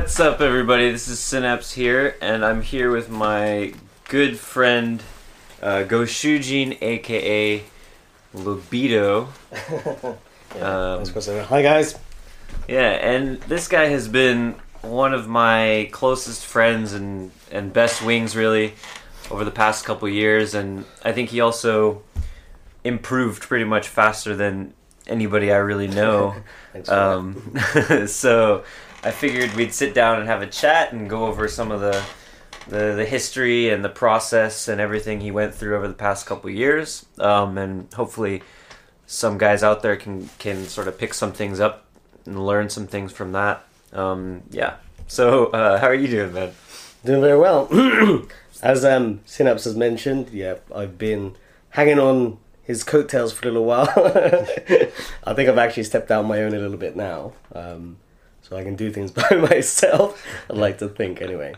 What's up, everybody? This is Synapse here, and I'm here with my good friend uh, Goshujin, aka Libido. Um, Hi guys. yeah, and this guy has been one of my closest friends and and best wings, really, over the past couple years, and I think he also improved pretty much faster than anybody I really know. Um, so I figured we'd sit down and have a chat and go over some of the, the the history and the process and everything he went through over the past couple years. Um, and hopefully, some guys out there can can sort of pick some things up and learn some things from that. Um, yeah. So uh, how are you doing, man? Doing very well. As um, Synapse has mentioned, yeah, I've been hanging on his coattails for a little while. I think I've actually stepped out on my own a little bit now, um, so I can do things by myself. I'd like to think, anyway.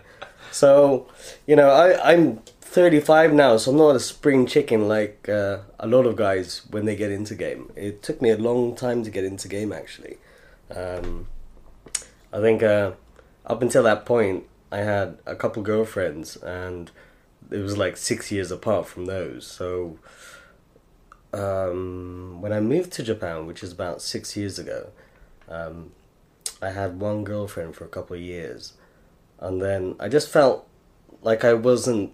So, you know, I, I'm 35 now, so I'm not a spring chicken like uh, a lot of guys when they get into game. It took me a long time to get into game, actually. Um, I think uh, up until that point, I had a couple girlfriends, and it was like six years apart from those. So um, when I moved to Japan, which is about six years ago, um, I had one girlfriend for a couple of years, and then I just felt like I wasn't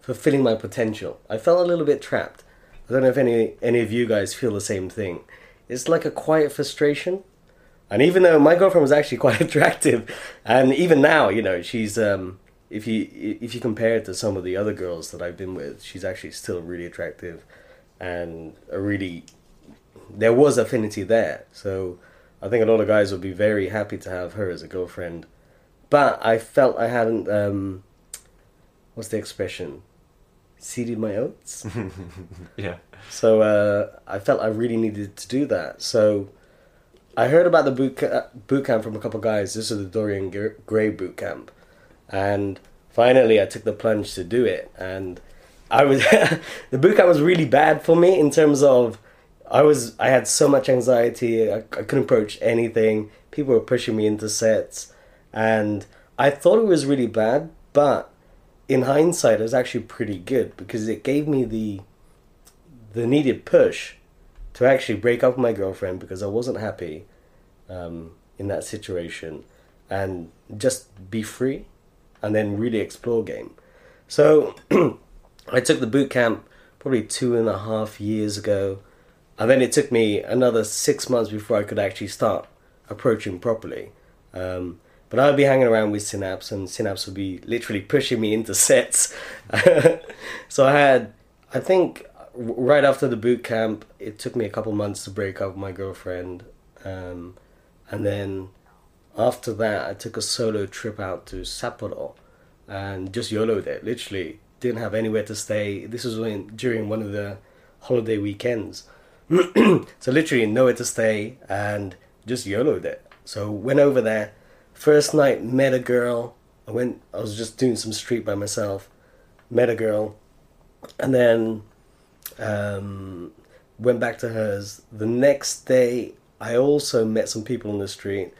fulfilling my potential. I felt a little bit trapped. I don't know if any any of you guys feel the same thing. It's like a quiet frustration. And even though my girlfriend was actually quite attractive, and even now, you know, she's um, if you if you compare it to some of the other girls that I've been with, she's actually still really attractive, and a really there was affinity there. So I think a lot of guys would be very happy to have her as a girlfriend, but I felt I hadn't um, what's the expression, seeded my oats. Yeah. So uh, I felt I really needed to do that. So I heard about the boot, ca- boot camp from a couple of guys. This is the Dorian Gray boot camp, and finally I took the plunge to do it. And I was the boot camp was really bad for me in terms of I was I had so much anxiety. I, I couldn't approach anything. People were pushing me into sets, and I thought it was really bad. But in hindsight, it was actually pretty good because it gave me the the needed push to actually break up with my girlfriend because I wasn't happy um, in that situation and just be free and then really explore game. So I took the boot camp probably two and a half years ago and then it took me another six months before I could actually start approaching properly. Um, but I'd be hanging around with Synapse, and Synapse would be literally pushing me into sets. so I had, I think, right after the boot camp, it took me a couple months to break up with my girlfriend, um, and then after that, I took a solo trip out to Sapporo, and just YOLO'd it. Literally, didn't have anywhere to stay. This was when during one of the holiday weekends. so literally nowhere to stay and just YOLO'd it. So went over there. First night met a girl. I went I was just doing some street by myself. Met a girl. And then um, went back to hers. The next day I also met some people on the street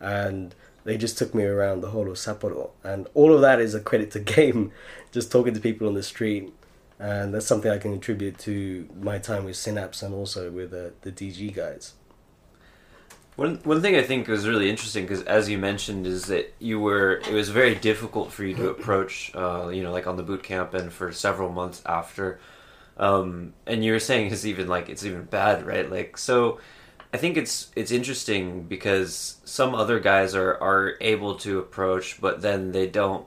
and they just took me around the whole of Sapporo. And all of that is a credit to game. Just talking to people on the street and that's something I can attribute to my time with Synapse and also with uh, the DG guys. One one thing I think was really interesting because, as you mentioned, is that you were it was very difficult for you to approach, uh, you know, like on the boot camp and for several months after, um, and you were saying it's even like it's even bad, right? Like so, I think it's it's interesting because some other guys are are able to approach, but then they don't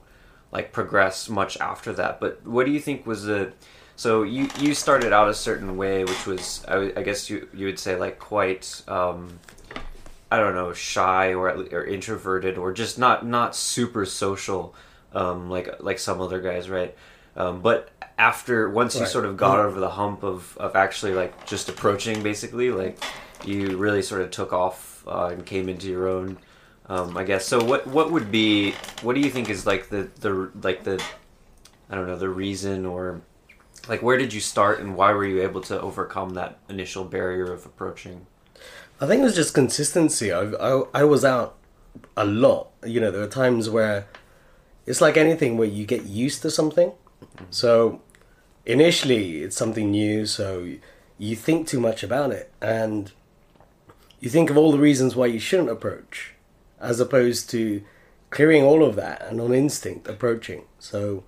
like progress much after that. But what do you think was the so you you started out a certain way, which was I, I guess you you would say like quite. Um, I don't know, shy or or introverted or just not not super social, um, like like some other guys, right? Um, but after once you sort of got over the hump of of actually like just approaching, basically, like you really sort of took off uh, and came into your own. Um, I guess. So what what would be what do you think is like the the like the I don't know the reason or like where did you start and why were you able to overcome that initial barrier of approaching? I think it was just consistency. I, I, I was out a lot. You know, there are times where it's like anything where you get used to something. So initially, it's something new, so you think too much about it, and you think of all the reasons why you shouldn't approach, as opposed to clearing all of that and on instinct approaching. So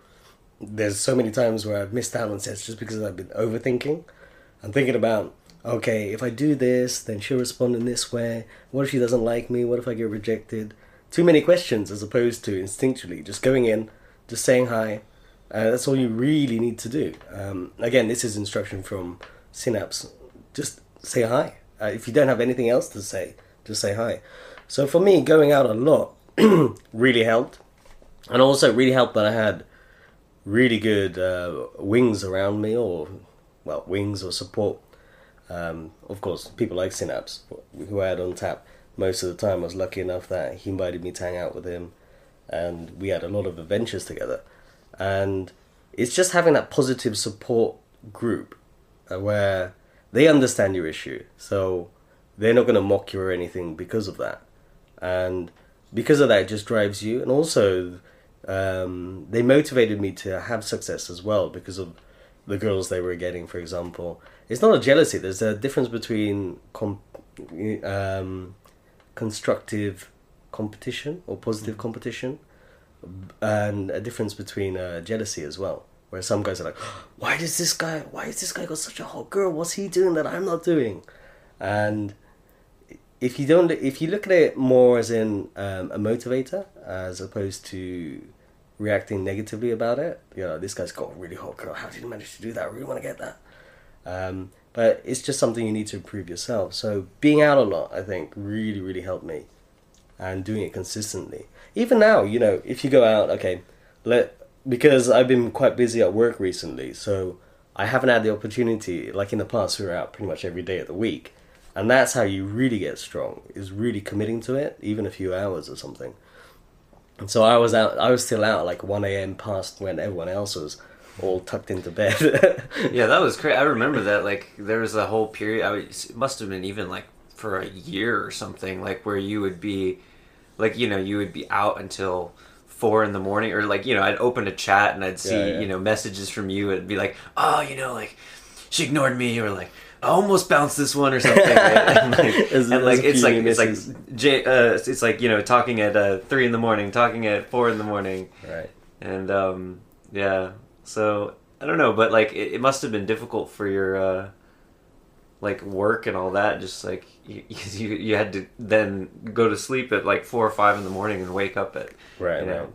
there's so many times where I've missed out on sets just because I've been overthinking. I'm thinking about okay, if I do this, then she'll respond in this way. What if she doesn't like me? What if I get rejected? Too many questions as opposed to instinctually just going in, just saying hi. Uh, that's all you really need to do. Um, again, this is instruction from Synapse. Just say hi. Uh, if you don't have anything else to say, just say hi. So for me, going out a lot really helped, and also really helped that I had really good uh, wings around me, or well, wings or support um, of course, people like Synapse, who I had on tap most of the time. I was lucky enough that he invited me to hang out with him, and we had a lot of adventures together. And it's just having that positive support group uh, where they understand your issue, so they're not going to mock you or anything because of that. And because of that, it just drives you. And also, um, they motivated me to have success as well because of the girls they were getting, for example it's not a jealousy. There's a difference between com- um, constructive competition or positive mm. competition, and a difference between uh, jealousy as well. Where some guys are like, "Why does this guy? Why is this guy got such a hot girl? What's he doing that I'm not doing?" And if you don't, if you look at it more as in um, a motivator as opposed to reacting negatively about it, you know, this guy's got really hot girl. How did he manage to do that? I really want to get that um, but it's just something you need to improve yourself. So being out a lot, I think, really, really helped me, and doing it consistently. Even now, you know, if you go out, okay, let because I've been quite busy at work recently, so I haven't had the opportunity. Like in the past, we were out pretty much every day of the week, and that's how you really get strong. Is really committing to it, even a few hours or something. And so I was out. I was still out like one a.m. past when everyone else was all tucked into bed. yeah, that was crazy. I remember that. Like there was a whole period. I was, it must have been even like for a year or something. Like where you would be, like you know, you would be out until four in the morning, or like you know, I'd open a chat and I'd see yeah, yeah. you know messages from you. It'd be like, oh, you know, like she ignored me, or like. I almost bounced this one or something, and like, and like it's like it's like J, uh, it's like you know talking at uh, three in the morning, talking at four in the morning, right? And um, yeah, so I don't know, but like it, it must have been difficult for your uh, like work and all that. Just like you, you, you had to then go to sleep at like four or five in the morning and wake up at right, you know, right.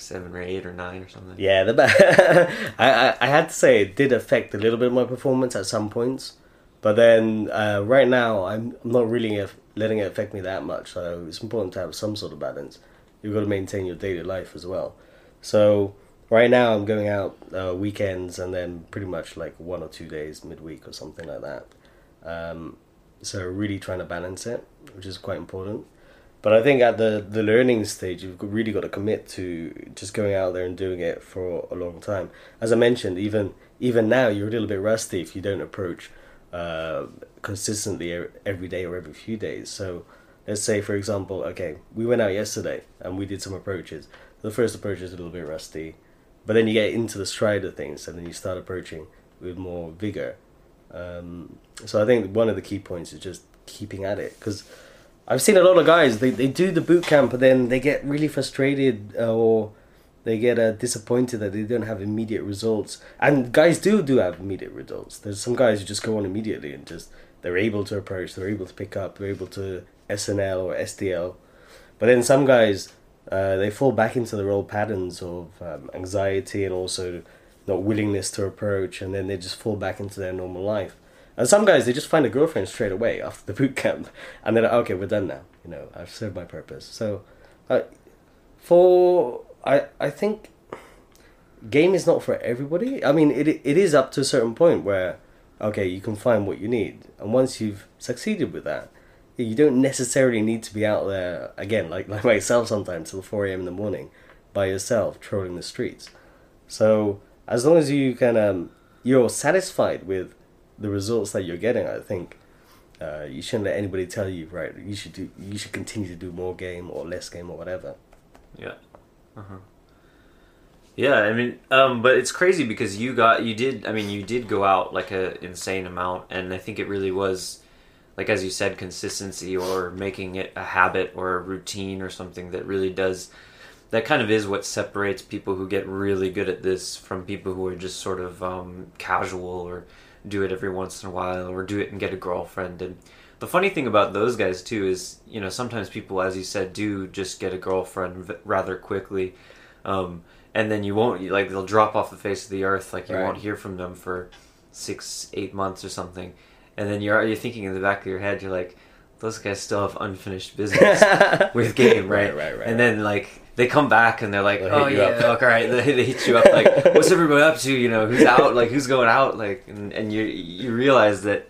Seven or eight or nine or something. Yeah, the I, I I had to say it did affect a little bit of my performance at some points, but then uh, right now I'm not really letting it affect me that much. So it's important to have some sort of balance. You've got to maintain your daily life as well. So right now I'm going out uh, weekends and then pretty much like one or two days midweek or something like that. Um, so really trying to balance it, which is quite important. But I think at the the learning stage, you've really got to commit to just going out there and doing it for a long time. As I mentioned, even even now you're a little bit rusty if you don't approach uh, consistently every day or every few days. So let's say, for example, okay, we went out yesterday and we did some approaches. The first approach is a little bit rusty but then you get into the stride of things and then you start approaching with more vigor. Um, so I think one of the key points is just keeping at it because I've seen a lot of guys they, they do the boot camp but then they get really frustrated uh, or they get uh, disappointed that they don't have immediate results. And guys do do have immediate results. There's some guys who just go on immediately and just they're able to approach they're able to pick up they're able to SNL or SDL but then some guys uh, they fall back into their old patterns of um, anxiety and also not willingness to approach, and then they just fall back into their normal life. And some guys, they just find a girlfriend straight away after the boot camp, and they're like, okay, we're done now. You know, I've served my purpose. So, uh, for I, I think game is not for everybody. I mean, it it is up to a certain point where, okay, you can find what you need, and once you've succeeded with that, you don't necessarily need to be out there again, like like myself sometimes till four a.m. in the morning, by yourself trolling the streets. So as long as you can, um, you're satisfied with the results that you're getting, I think Uh, you shouldn't let anybody tell you right. You should do. You should continue to do more game or less game or whatever. Yeah. Uh-huh. Yeah, I mean, um, but it's crazy because you got you did. I mean, you did go out like a insane amount, and I think it really was, like as you said, consistency or making it a habit or a routine or something that really does. That kind of is what separates people who get really good at this from people who are just sort of um, casual or do it every once in a while or do it and get a girlfriend. And the funny thing about those guys too is, you know, sometimes people, as you said, do just get a girlfriend v- rather quickly. Um, and then you won't like they'll drop off the face of the earth like you Right. won't hear from them for six eight months or something and then you're you're thinking in the back of your head you're like those guys still have unfinished business with game right? Right, right, right, and then like they come back and they're like They'll oh yeah up. all right they, they hit you up like what's everybody up to you know who's out like who's going out like and, and you you realize that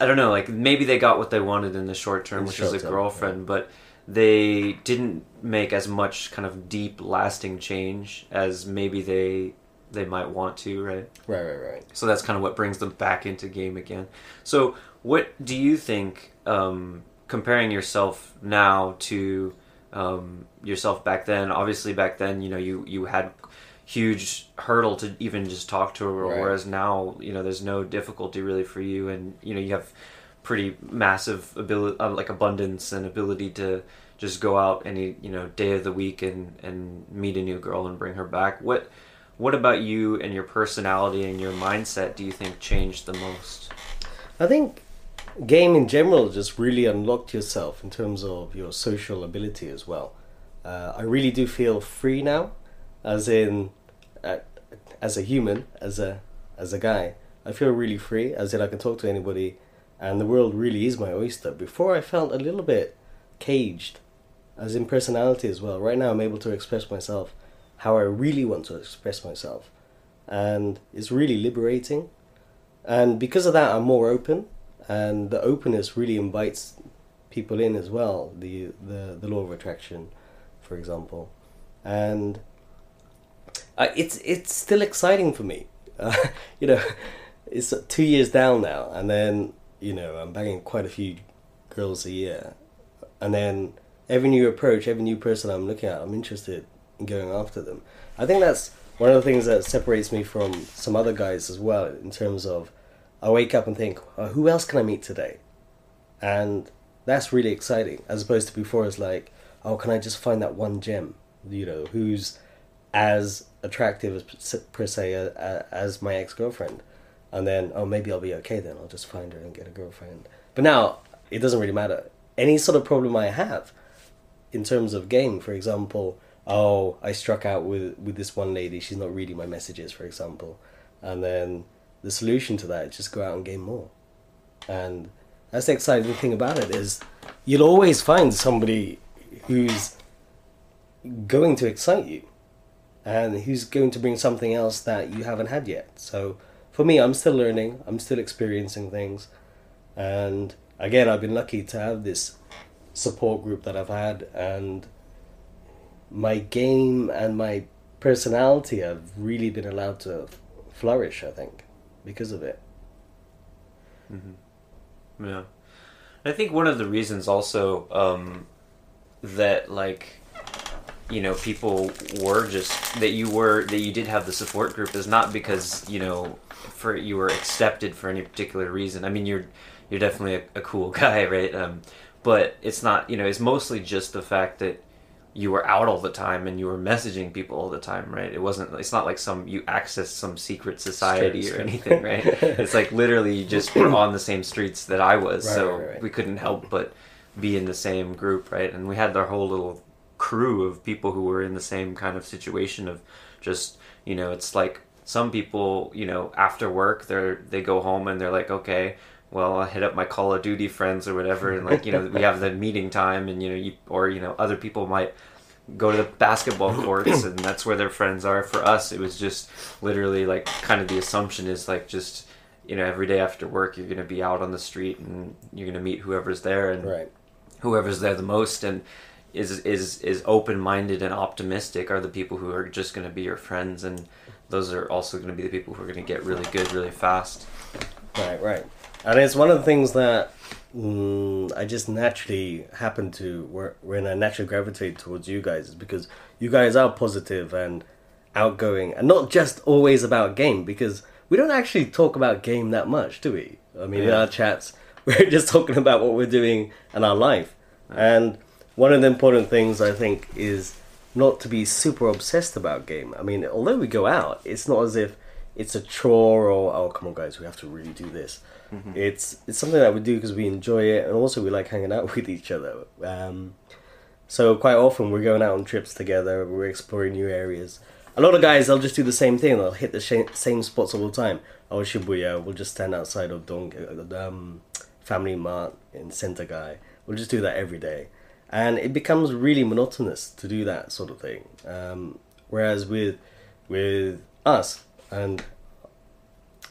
I don't know, like maybe they got what they wanted in the short term, In which is a girlfriend, but they didn't make as much kind of deep, lasting change as maybe they they might want to, right? Right, right, right. So that's kind of what brings them back into game again. So what do you think? Um, comparing yourself now to um, yourself back then, obviously back then, you know, you you had huge hurdle to even just talk to her, Right. whereas now, you know, there's no difficulty really for you, and you know, you have pretty massive ability, uh, like abundance and ability to just go out any you know day of the week and and meet a new girl and bring her back. What what about you and your personality and your mindset do you think changed the most? I think game in general just really unlocked yourself in terms of your social ability as well. Uh, I really do feel free now, as in, uh, as a human, as a as a guy. I feel really free, as in I can talk to anybody, and the world really is my oyster. Before I felt a little bit caged, as in personality as well. Right now I'm able to express myself how I really want to express myself, and it's really liberating. And because of that, I'm more open, and the openness really invites people in as well. The the the law of attraction, for example, and uh, it's it's still exciting for me. Uh, you know, it's two years down now, and then you know I'm banging quite a few girls a year, and then every new approach, every new person I'm looking at, I'm interested in going after them. I think that's one of the things that separates me from some other guys as well, in terms of I wake up and think, oh, who else can I meet today? And that's really exciting, as opposed to before it's like, oh, can I just find that one gem, you know, who's as attractive as per se as my ex girlfriend, and then oh maybe I'll be okay then I'll just find her and get a girlfriend. But now it doesn't really matter. Any sort of problem I have in terms of game, for example, oh I struck out with with this one lady, she's not reading my messages, for example, and then the solution to that is just go out and game more, and that's the exciting thing about it is you'll always find somebody who's going to excite you and who's going to bring something else that you haven't had yet. So for me, I'm still learning, I'm still experiencing things, and again, I've been lucky to have this support group that I've had, and my game and my personality have really been allowed to flourish. I think because of it. Yeah. I think one of the reasons also um, that like you know people were just that you were that you did have the support group is not because you know for you were accepted for any particular reason. I mean you're you're definitely a, a cool guy, right? Um, but it's not you know it's mostly just the fact that you were out all the time and you were messaging people all the time, right? It wasn't. It's not like some you access some secret society or anything, right? it's like literally you just were on the same streets that I was, Right, so right, right. we couldn't help but be in the same group, right? And we had our whole little crew of people who were in the same kind of situation of just you know, it's like some people, you know, after work they're they go home and they're like, okay. Well, I'll hit up my Call of Duty friends or whatever, and like you know, we have the meeting time, and you know, you or you know, other people might go to the basketball courts and that's where their friends are for us it was just literally like kind of the assumption is like just you know every day after work you're going to be out on the street and you're going to meet whoever's there and Right. whoever's there the most and is is is open minded and optimistic are the people who are just going to be your friends and those are also going to be the people who are going to get really good really fast Right, right. And it's one of the things that mm, I just naturally happen to where when I naturally gravitate towards you guys is because you guys are positive and outgoing, and not just always about game. Because we don't actually talk about game that much, do we? I mean, in our chats, we're just talking about what we're doing and our life, and one of the important things I think is not to be super obsessed about game. I mean, although we go out, it's not as if it's a chore or oh come on guys, we have to really do this. It's it's something that we do because we enjoy it, and also we like hanging out with each other. Um, so quite often we're going out on trips together. We're exploring new areas. A lot of guys they'll just do the same thing. They'll hit the sh- same spots all the time. Oh Shibuya, we'll just stand outside of Dong um, Family Mart in Center Gai. We'll just do that every day, and it becomes really monotonous to do that sort of thing. Um, whereas with with us and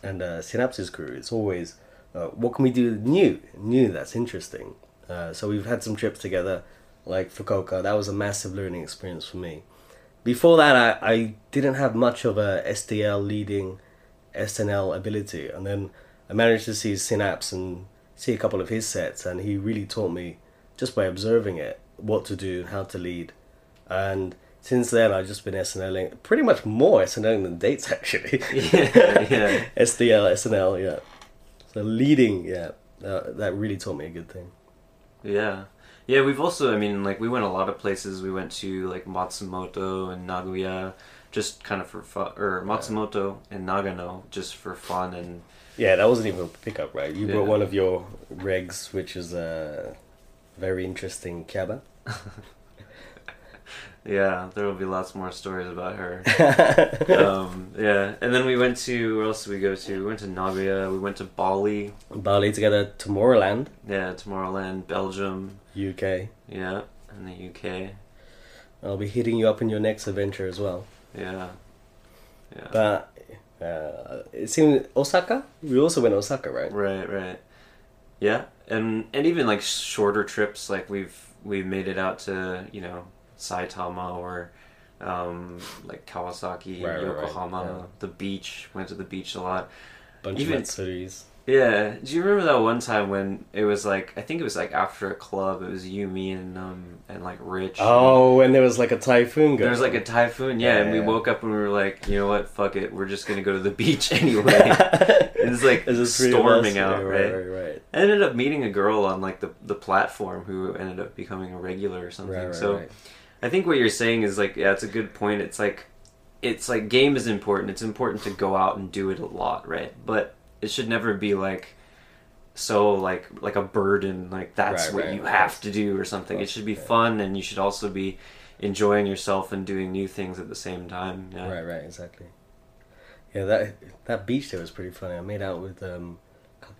and uh, Synapses crew, it's always uh, what can we do new, new that's interesting. Uh, so we've had some trips together, like Fukuoka. That was a massive learning experience for me. Before that, I, I didn't have much of a SDL leading SNL ability, and then I managed to see Synapse and see a couple of his sets, and he really taught me just by observing it what to do, how to lead, and since then I've just been SNLing pretty much more SNLing than dates actually. Yeah, yeah. SDL, SNL, yeah. So leading, yeah, uh, that really taught me a good thing. Yeah. Yeah, we've also, I mean, like, we went a lot of places. We went to, like, Matsumoto and Nagoya, just kind of for fun, or Matsumoto and Nagano, just for fun. And Yeah, that wasn't even a pickup, right? You brought one of your regs, which is a very interesting cabin. yeah, there will be lots more stories about her. um, yeah. And then we went to, where else did we go to? We went to Nagoya, we went to Bali, Bali together, Tomorrowland, yeah, Tomorrowland, Belgium, UK. yeah, and the UK. I'll be hitting you up in your next adventure as well. Yeah. Yeah. But uh, it seemed Osaka. We also went Osaka, right? Right, right. Yeah, and and even like shorter trips, like we've we've made it out to you know Saitama or um, like Kawasaki, Right, right, right, Yokohama, yeah. the beach. Went to the beach a lot. Bunch Even- of Matsuris. Yeah. Do you remember that one time when it was like I think it was like after a club. It was you, me, and um and like Rich. Oh, and there was like a typhoon going. There was like a typhoon, yeah, and we Yeah. woke up and we were like, you know what, fuck it, we're just gonna go to the beach anyway. It's like storming out, Yeah, right? right, right. I ended up meeting a girl on like the the platform who ended up becoming a regular or something. Right, right, so right. I think what you're saying is like yeah, it's a good point. It's like it's like game is important. It's important to go out and do it a lot, right? But it should never be like so like like a burden like that's Right, what right, you right. have to do or something. It should be fun and you should also be enjoying yourself and doing new things at the same time. Yeah. Right, right, exactly. Yeah, that that beach there was pretty funny. I made out with um,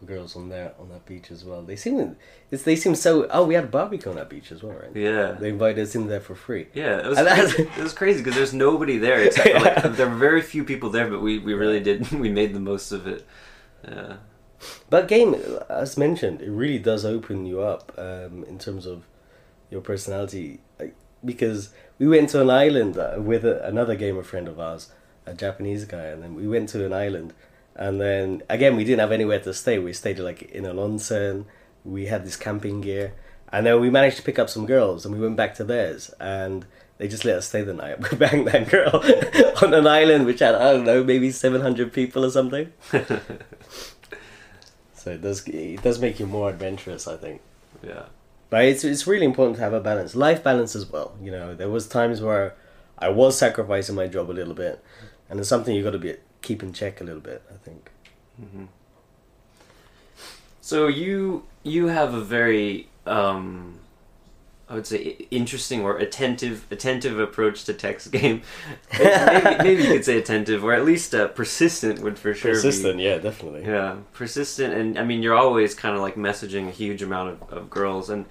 girls on there on that beach as well. They seem it's, they seem so. Oh, we had a barbecue on that beach as well, right? Yeah. They invited us in there for free. Yeah, it was, crazy. it was crazy because there's nobody there except for, Yeah. like there were very few people there, but we, we really did we made the most of it. Yeah, But game, as mentioned, it really does open you up um, in terms of your personality. Like, Because we went to an island uh, with a, another gamer friend of ours, a Japanese guy, and then we went to an island, and then again we didn't have anywhere to stay. We stayed like in a onsen. We had this camping gear, and then we managed to pick up some girls, and we went back to theirs, and they just let us stay the night. We banged that girl on an island which had I don't know maybe seven hundred people or something. So it does it does make you more adventurous, I think. yeah, But it's it's really important to have a balance, life balance as well. You know, there was times where I was sacrificing my job a little bit, and it's something you got to be keep in check a little bit. I think. So you you have a very um, I would say interesting or attentive attentive approach to text game. maybe, maybe you could say attentive or at least uh, persistent would for sure Persistent, be. yeah, definitely. Yeah, persistent, and I mean you're always kind of like messaging a huge amount of, of girls, and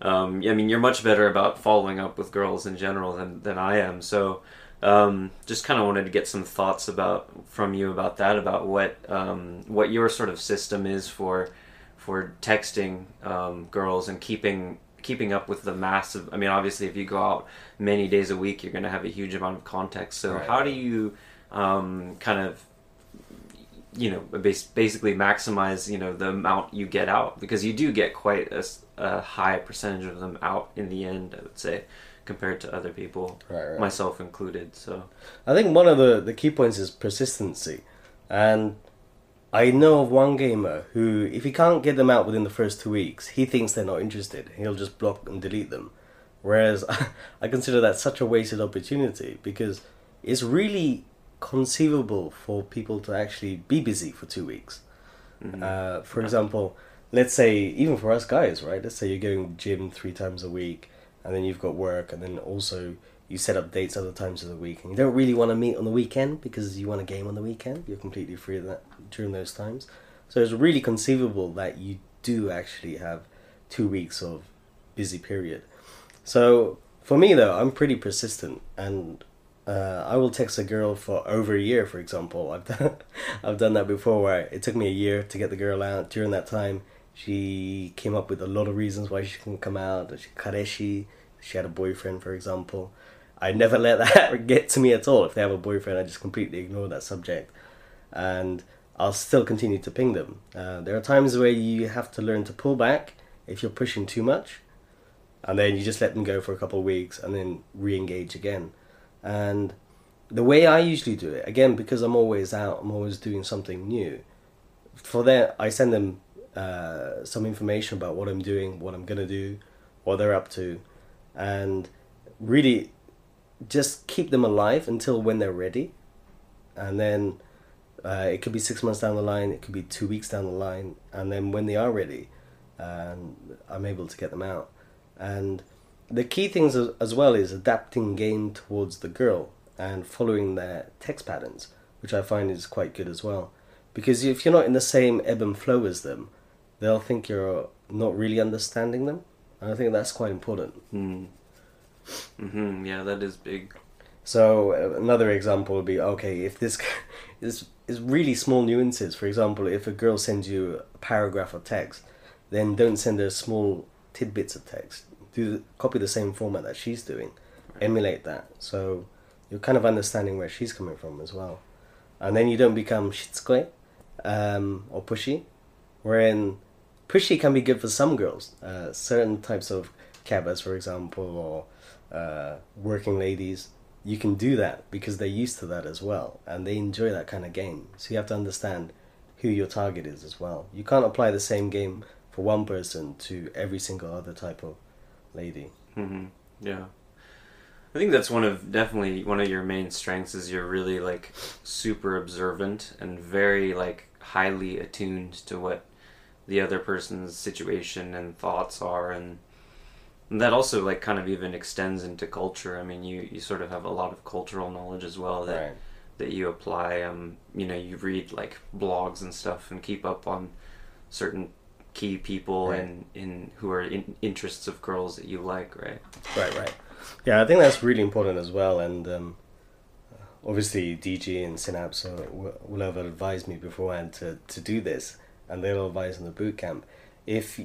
um, I mean you're much better about following up with girls in general than than I am. So um, just kind of wanted to get some thoughts about from you about that, about what um, what your sort of system is for for texting um, girls and keeping keeping up with the massive. I mean, obviously, if you go out many days a week, you're going to have a huge amount of context. So Right, how do you um, kind of you know basically maximize you know the amount you get out because you do get quite a high percentage of them out in the end i would say compared to other people Right, right. myself included so I think one of the, the key points is persistency. And I know of one gamer who, if he can't get them out within the first two weeks, he thinks they're not interested. He'll just block and delete them. Whereas I consider that such a wasted opportunity because it's really conceivable for people to actually be busy for two weeks. Uh, for example, let's say, even for us guys, right? Let's say you're going gym three times a week and then you've got work and then also you set up dates other times of the week and you don't really want to meet on the weekend because you want to game on the weekend. You're completely free that during those times. So it's really conceivable that you do actually have two weeks of busy period. So for me though, I'm pretty persistent and uh, I will text a girl for over a year, for example. I've done, I've done that before where it took me a year to get the girl out. During that time, she came up with a lot of reasons why she couldn't come out. She kareshi, she had a boyfriend, for example. I never let that get to me at all. If they have a boyfriend, I just completely ignore that subject. And I'll still continue to ping them. Uh, there are times where you have to learn to pull back if you're pushing too much and then you just let them go for a couple of weeks and then re-engage again and the way i usually do it again because i'm always out i'm always doing something new for that i send them uh, some information about what i'm doing what i'm to do what they're up to and really just keep them alive until when they're ready and then uh, it could be six months down the line it could be two weeks down the line and then when they are ready um, i'm able to get them out and the key things as well is adapting game towards the girl and following their text patterns, which I find is quite good as well. Because if you're not in the same ebb and flow as them, they'll think you're not really understanding them. And I think that's quite important. mm. hmm yeah that is big So uh, another example would be okay if this is is really small nuances. For example, if a girl sends you a paragraph of text, then don't send her small tidbits of text. Do the, copy the same format that she's doing, emulate that. So you're kind of understanding where she's coming from as well, and then you don't become shitsukoi um, or pushy. Wherein pushy can be good for some girls, uh, certain types of cabas, for example, or uh, working ladies you can do that because they're used to that as well and they enjoy that kind of game. So you have to understand who your target is as well. You can't apply the same game for one person to every single other type of lady. Hmm Yeah. I think that's one of definitely one of your main strengths is you're really like super observant and very like highly attuned to what the other person's situation and thoughts are and, that also like kind of even extends into culture. I mean you, you sort of have a lot of cultural knowledge as well that right. that you apply. Um you know you read like blogs and stuff and keep up on certain key people Right. and in who are in interests of girls that you like right? Right right. Yeah i think that's really important as well and um, obviously dg and synapse will will have advised me beforehand to, to do this and they'll advise in the boot camp. If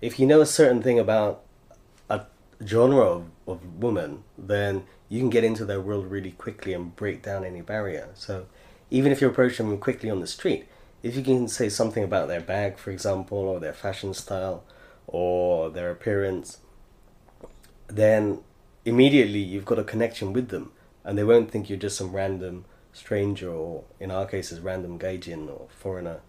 if you know a certain thing about a genre of, of woman then you can get into their world really quickly and break down any barrier. So even if you approach them quickly on the street if you can say something about their bag for example or their fashion style or their appearance then immediately you've got a connection with them. And they won't think you're just some random stranger or in our cases random gaijin or foreigner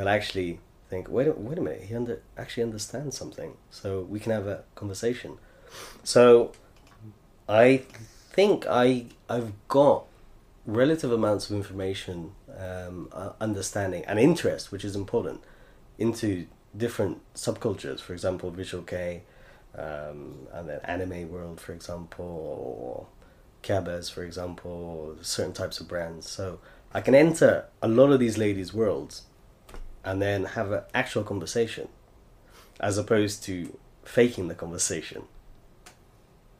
they'll actually think wait a, wait a minute he under, actually understands something. So we can have a conversation. So i think i i've got relative amounts of information um, uh, understanding and interest which is important into different subcultures. For example visual kei um, and then anime world, for example, or cabas, for example, certain types of brands. So I can enter a lot of these ladies' worlds and then have an actual conversation, as opposed to faking the conversation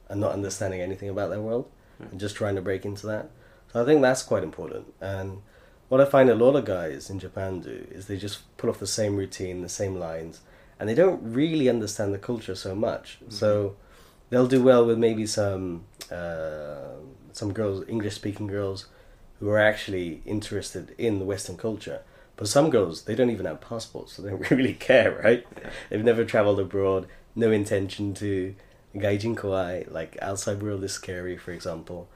and not understanding anything about their world and just trying to break into that. So I think that's quite important. And what I find a lot of guys in Japan do is they just pull off the same routine, the same lines, and they don't really understand the culture so much. So they'll do well with maybe some uh, some girls, English speaking girls, who are actually interested in the Western culture, But some girls, they don't even have passports, so they don't really care, right? They've never traveled abroad, no intention to engage in kaigai, like outside world is scary, for example.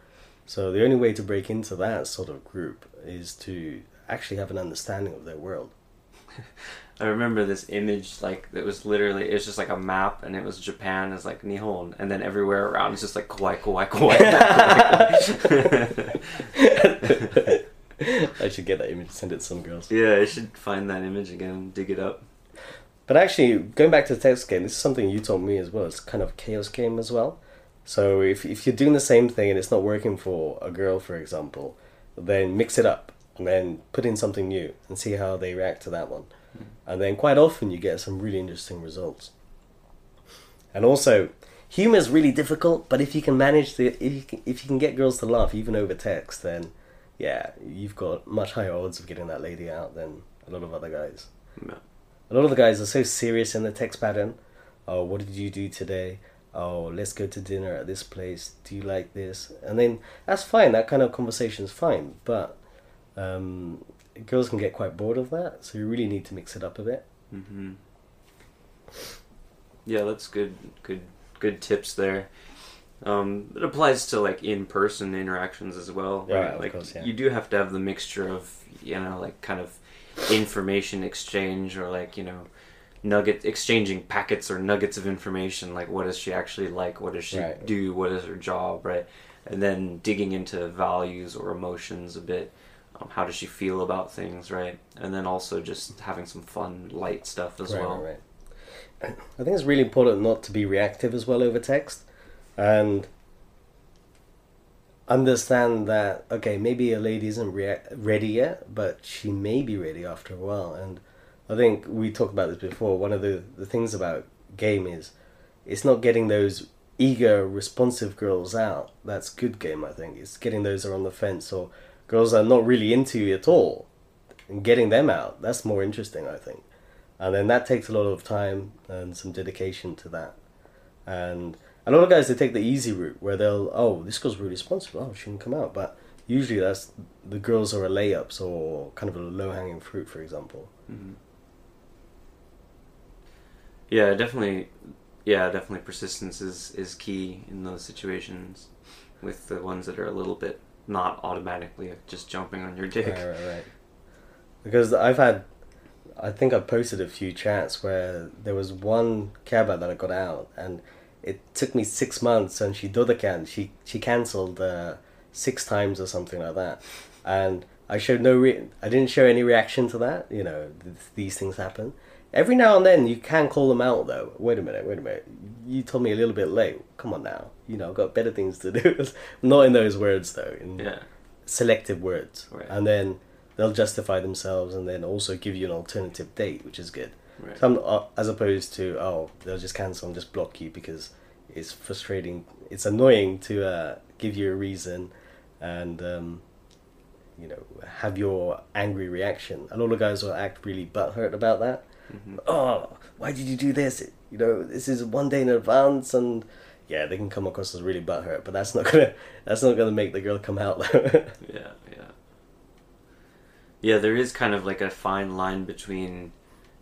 So the only way to break into that sort of group is to actually have an understanding of their world. I remember this image, like it was literally, it was just like a map, and it was Japan as like Nihon, and then everywhere around it's just like kaigai, kaigai, kaigai. I should get that image, send it to some girls. yeah, I should find that image again, dig it up. But actually, going back to the text game, this is something you told me as well. It's kind of chaos game as well. So if if you're doing the same thing and it's not working for a girl, for example, then mix it up and then put in something new and see how they react to that one. Hmm. And then quite often you get some really interesting results. And also, humor is really difficult, but if you can manage the if you can, if you can get girls to laugh even over text, then yeah, you've got much higher odds of getting that lady out than a lot of other guys. Yeah. A lot of the guys are so serious in the text pattern. Oh, what did you do today? Oh, let's go to dinner at this place. Do you like this? And then that's fine. That kind of conversation is fine. But um, girls can get quite bored of that. So you really need to mix it up a bit. hmm Yeah, that's good. Good. Good tips there. Um, it applies to like in-person interactions as well. Right? of like course, yeah. you do have to have the mixture of you know like kind of information exchange or like you know nugget exchanging packets or nuggets of information. Like what does she actually like? What does she Right. do? What is her job? Right, and then digging into values or emotions a bit. Um, how does she feel about things? Right, and then also just having some fun, light stuff as right, well. right, right. I think it's really important not to be reactive as well over text, and understand that okay, maybe a lady isn't rea- ready yet, but she may be ready after a while. And I think we talked about this before. One of the the things about game is it's not getting those eager, responsive girls out. That's good game. I think it's getting those that are on the fence or girls that are not really into you at all, and getting them out. That's more interesting. I think and then that takes a lot of time and some dedication to that. And a lot of guys they take the easy route where they'll oh this girl's really responsible oh she can come out, but usually that's the girls are a layups or kind of a low hanging fruit, for example. hmm Yeah, definitely. Yeah, definitely. Persistence is is key in those situations, with the ones that are a little bit not automatically just jumping on your dick. Right, right, right. Because I've had, I think I posted a few chats where there was one Kaba that I got out, and it took me six months, and she did dotakyan, she she cancelled uh, six times or something like that, and I showed no, re- I didn't show any reaction to that. You know, th- these things happen. Every now and then you can call them out though. Wait a minute, wait a minute. You told me a little bit late. Come on now. You know, I've got better things to do. Not in those words though. In, Yeah, selective words, Right. and then they'll justify themselves, and then also give you an alternative date, which is good. Right. Some uh, as opposed to oh they'll just cancel and just block you because it's frustrating. It's annoying to uh, give you a reason, and um, you know have your angry reaction. A lot of guys will act really butthurt about that. Mhm. Oh, why did you do this? You know this is one day in advance, and yeah, they can come across as really butthurt, but that's not gonna that's not gonna make the girl come out. Yeah, yeah. Yeah, there is kind of like a fine line between,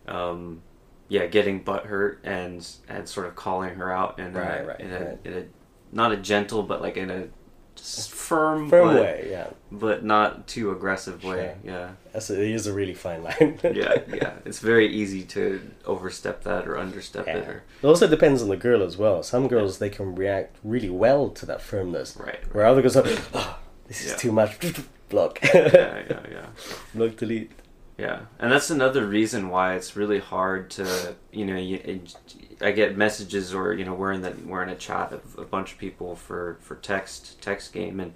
um, yeah, getting butt hurt and and sort of calling her out in Right, a, right, in a, right. in a not a gentle but like in a firm Firm but, way, yeah. but not too aggressive way. Sure. Yeah. That's a, it is a really fine line. yeah, yeah. It's very easy to overstep that or understep Yeah. it or It also depends on the girl as well. Some girls they can react really well to that firmness, right. where other girls are, oh, this is Yeah. too much. Block. yeah, yeah, yeah. Block delete. Yeah, and that's another reason why it's really hard to, you know, you, I get messages or you know we're in we're in a chat of a bunch of people for for text text game and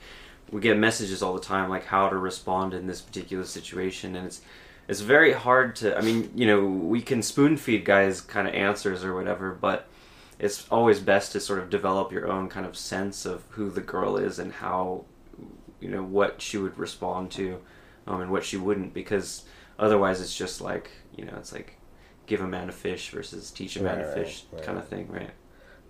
we get messages all the time like how to respond in this particular situation and it's it's very hard to I mean you know we can spoon feed guys kind of answers or whatever but it's always best to sort of develop your own kind of sense of who the girl is and how you know what she would respond to um, and what she wouldn't because otherwise it's just like you know it's like give a man a fish versus teach a man Right, a fish right. kind of thing right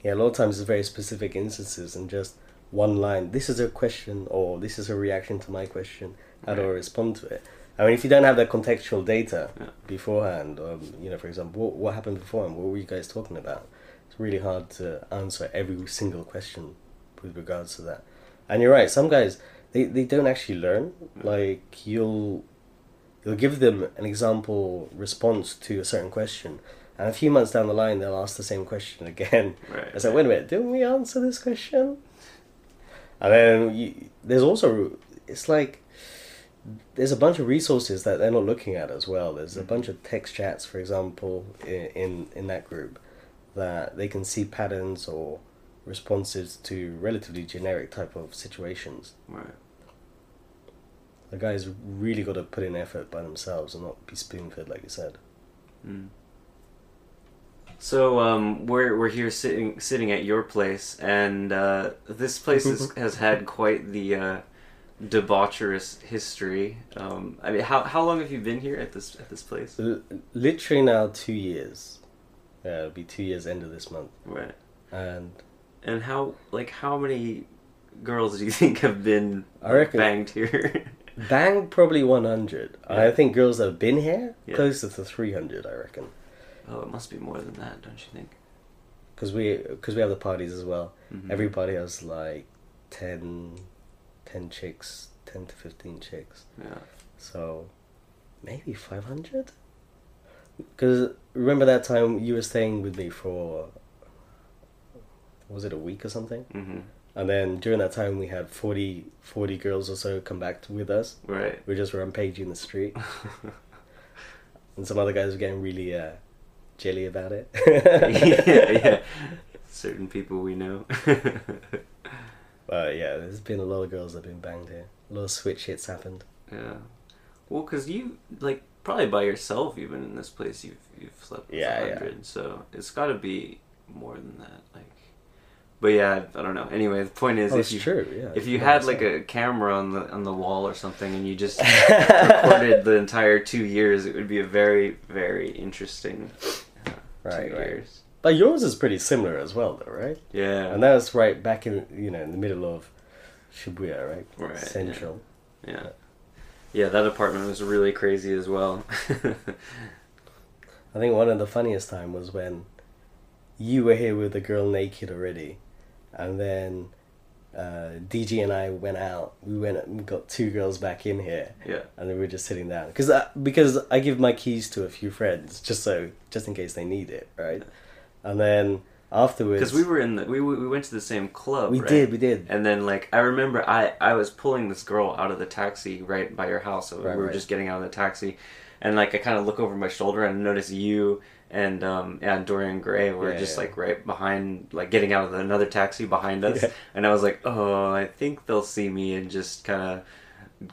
Yeah, a lot of times it's very specific instances and just one line. This is a question, or this is a reaction to my question. How do I respond to it? I mean, if you don't have that contextual data Yeah. beforehand, um, you know, for example, what, what happened beforehand? What were you guys talking about? It's really hard to answer every single question with regards to that. And you're right. Some guys they, they don't actually learn. Like you'll you'll give them an example response to a certain question, and a few months down the line they'll ask the same question again. Right. It's like, wait a minute, didn't we answer this question? And then you, there's also, it's like, there's a bunch of resources that they're not looking at as well. There's a mm. bunch of text chats, for example, in, in, in that group, that they can see patterns or responses to relatively generic type of situations. Right. The guys really got to put in effort by themselves and not be spoon fed, like you said. Mm. So um, we're we're here sitting sitting at your place, and uh, this place is, has had quite the uh, debaucherous history. Um, I mean, how how long have you been here at this at this place? L- literally now two years. Yeah, it'll be two years end of this month. Right. And And how like how many girls do you think have been I reckon- banged here? Bang probably 100. I think girls that have been here, Yeah. closer to 300, I reckon. oh, it must be more than that, don't you think? Because we, cause we have the parties as well. Mhm. Everybody has like 10, 10 chicks, 10 to 15 chicks. Yeah. So maybe 500? Because remember that time you were staying with me for, was it a week or something? hmm And then during that time we had 40, 40 girls or so come back to, with us. Right. We just were just rampaging the street. and some other guys were getting really uh, jelly about it. yeah, yeah. Certain people we know. But yeah, there's been a lot of girls that have been banged here. A lot of switch hits happened. Yeah. Well, because you like probably by yourself, even in this place, you've you've slept with Yeah, a yeah. So it's got to be more than that. Like, but yeah, I don't know. Anyway, the point is, oh, if you true. Yeah. if you had like a camera on the on the wall or something, and you just recorded the entire two years, it would be a very very interesting uh, Right, two right. years. but yours is pretty similar as well, though, right? Yeah. And that was right back in you know in the middle of Shibuya, right? Right. Central. yeah. Yeah, that apartment was really crazy as well. I think one of the funniest time was when you were here with the girl naked already, and then uh, DG and I went out. We went and got two girls back in here, yeah. and then we were just sitting down because I, because I give my keys to a few friends just so just in case they need it, right? And then afterwards, Because we were in the we we went to the same club. we right? did we did And then like I remember I I was pulling this girl out of the taxi right by your house. So Right, we were right. just getting out of the taxi, and like I kind of look over my shoulder and notice you and um and Dorian Gray were Yeah, just yeah. like right behind like getting out of another taxi behind us, Yeah. and I was like, oh, I think they'll see me and just kind of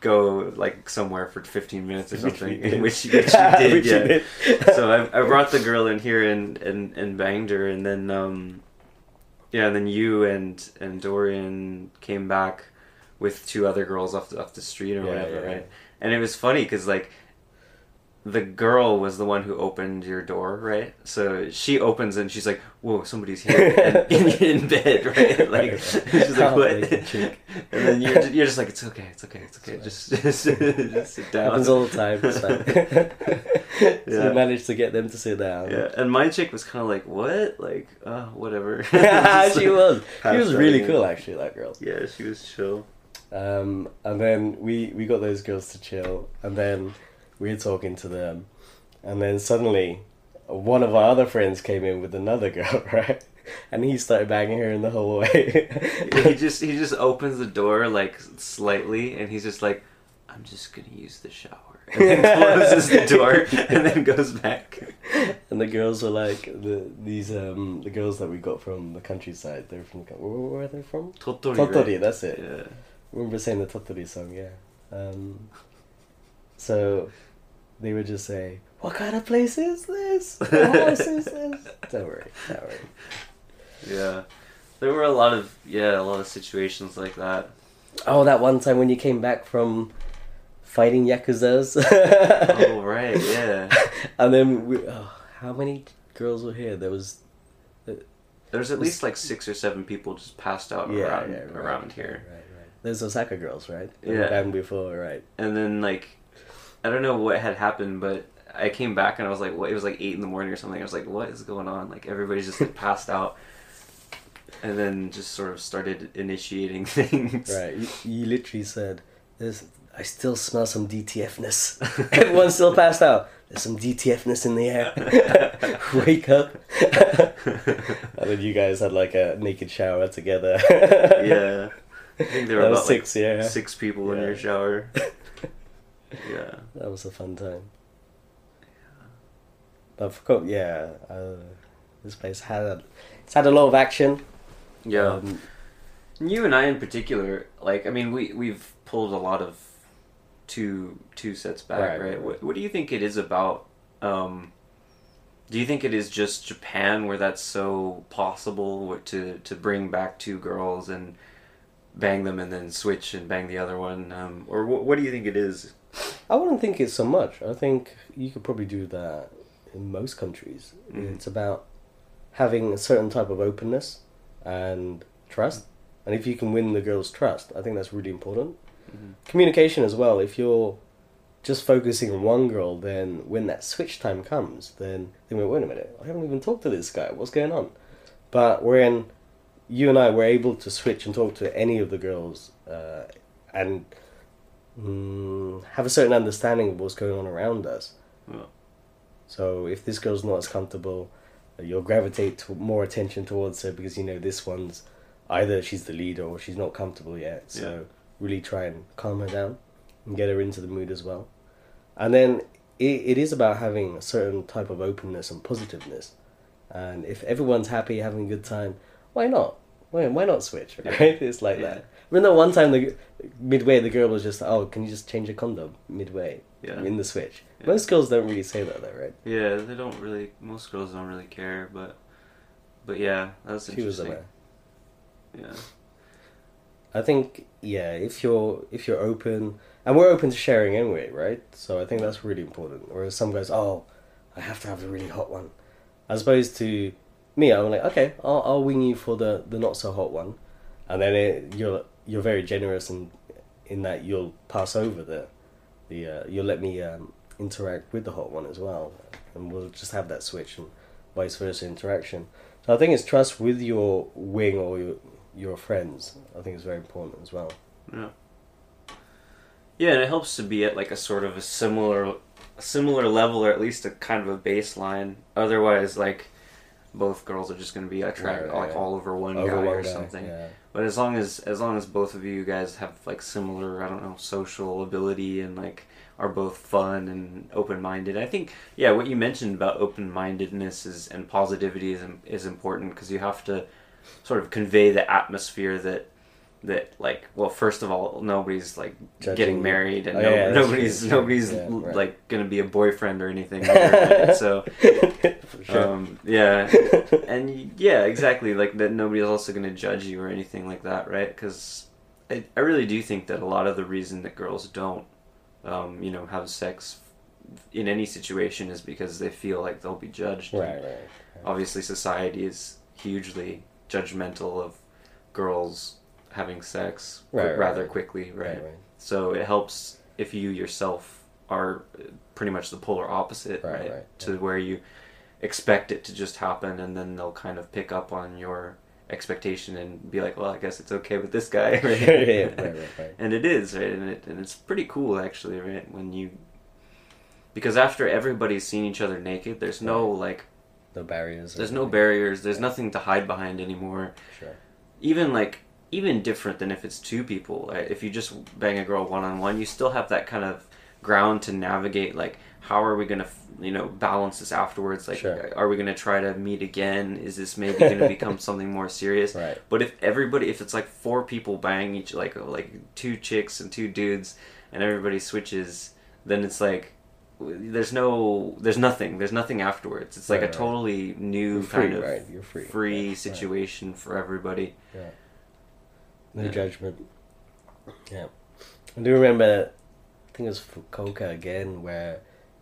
go like somewhere for 15 minutes or something did. which, which you did Which you yeah did. so I, I brought the girl in here and, and, and banged her and then um yeah and then you and and Dorian came back with two other girls off the, off the street or Yeah, whatever right and it was funny because like the girl was the one who opened your door right so she opens and she's like whoa somebody's here and, in, in bed right like she's like what and then you're, you're just like it's okay it's okay it's okay just just, just sit down happens all the time. It's fine. so Yeah. we managed to get them to sit down. Yeah, and my chick was kind of like, "What? Like, uh, whatever." she was. She was really cool, actually. That girl. Yeah, she was chill. Um, and then we we got those girls to chill, and then we were talking to them, and then suddenly one of our other friends came in with another girl, right? And he started banging her in the hallway. he just he just opens the door like slightly, and he's just like, "I'm just gonna use the shower," and then closes the door, and then goes back. and the girls were like the these um the girls that we got from the countryside. They're from where, where are they from? Tottori. Tottori, right? that's it. Yeah. I remember saying the Tottori song, yeah. Um, so they would just say, "What kind of place is this? What house is this?" Don't worry, don't worry. Yeah. There were a lot of yeah a lot of situations like that. Oh, that one time when you came back from fighting yakuza's. Oh right, yeah. and then we, oh, how many girls were here? There was uh, There's at least like six or seven people just passed out yeah, around yeah, right, around here. Right, right. There's Osaka girls, right? They Yeah. banned before, right? and then like I don't know what had happened, but I came back and I was like, what? It was like eight in the morning or something. I was like, what is going on? Like everybody's just like passed out, and then just sort of started initiating things. Right. You, you literally said, "There's, I still smell some DTFness." Everyone's still passed out. There's some DTFness in the air. Wake up. and then you guys had like a naked shower together. yeah. I think there were about six, like yeah. six people in your shower. Yeah. That was a fun time. But of course, yeah, uh, this place had a, it's had a lot of action. Yeah. Um, You and I in particular, like I mean, we we've pulled a lot of two two sets back, Right, right? What, what do you think it is about? Um, do you think it is just Japan where that's so possible to to bring back two girls and bang them and then switch and bang the other one, um, or what, what do you think it is? I wouldn't think it's so much. I think you could probably do that in most countries. Mhm. It's about having a certain type of openness and trust. And if you can win the girl's trust, I think that's really important. Mhm. Communication as well. If you're just focusing on one girl, then when that switch time comes, then they went, wait a minute, I haven't even talked to this guy. What's going on? But when you and I were able to switch and talk to any of the girls uh, and mm, have a certain understanding of what's going on around us. Yeah. So if this girl's not as comfortable, you'll gravitate to more attention towards her because you know this one's either she's the leader or she's not comfortable yet. So Yeah. really try and calm her down and get her into the mood as well. And then it, it is about having a certain type of openness and positiveness. And if everyone's happy, having a good time, why not? Why, why not switch? Yeah. It's like Yeah. that. Remember one time the midway the girl was just, oh, can you just change your condom midway Yeah. in the switch? Yeah. Most girls don't really say that though, right? Yeah, they don't really. Most girls don't really care, but but yeah, that's She was interesting. aware. Yeah. I think yeah, if you're if you're open and we're open to sharing anyway, right? So I think that's really important. Whereas some guys, oh, I have to have the really hot one, as opposed to me, I'm like, okay, I'll I'll wing you for the the not so hot one, and then it, you're you're very generous in in that you'll pass over the the uh, you'll let me um, interact with the hot one as well, and we'll just have that switch and vice versa interaction. So I think it's trust with your wing or your your friends. I think it's very important as well. Yeah. Yeah, and it helps to be at like a sort of a similar, a similar level, or at least a kind of a baseline. Otherwise, like both girls are just going to be attracted Right, right, like all over one Over guy one or guy, something. Yeah. But as long as as long as both of you guys have like similar, I don't know, social ability and like are both fun and open minded. I think yeah, what you mentioned about open mindedness is and positivity is is important because you have to sort of convey the atmosphere that that like well first of all nobody's like Judging getting married and Oh, no, yeah, nobody's true, nobody's Yeah, right. like gonna be a boyfriend or anything right? so sure. um, yeah and yeah exactly like that nobody's also to judge you or anything like that right because I, I really do think that a lot of the reason that girls don't um, you know have sex in any situation is because they feel like they'll be judged right, right. obviously society is hugely judgmental of girls having sex Right, rather right. quickly right? Right, so it helps if you yourself are pretty much the polar opposite Right, to yeah. where you expect it to just happen and then they'll kind of pick up on your expectation and be like well i guess it's okay with this guy right, right, right, right. and it is right and, it, and it's pretty cool actually right when you because after everybody's seen each other naked there's no like No barriers. there's no barriers there's nothing to hide behind anymore Sure. even like even different than if it's two people if you just bang a girl one-on-one you still have that kind of ground to navigate like how are we gonna you know balance this afterwards like Sure. are we gonna try to meet again is this maybe gonna become something more serious Right. but if everybody if it's like four people bang each like like two chicks and two dudes and everybody switches then it's like there's no there's nothing there's nothing afterwards it's like Right, a right. totally new free, kind of right? You're free. free situation for everybody Yeah. No Yeah. judgment. Yeah. I do remember, I think it was Fukuoka again, where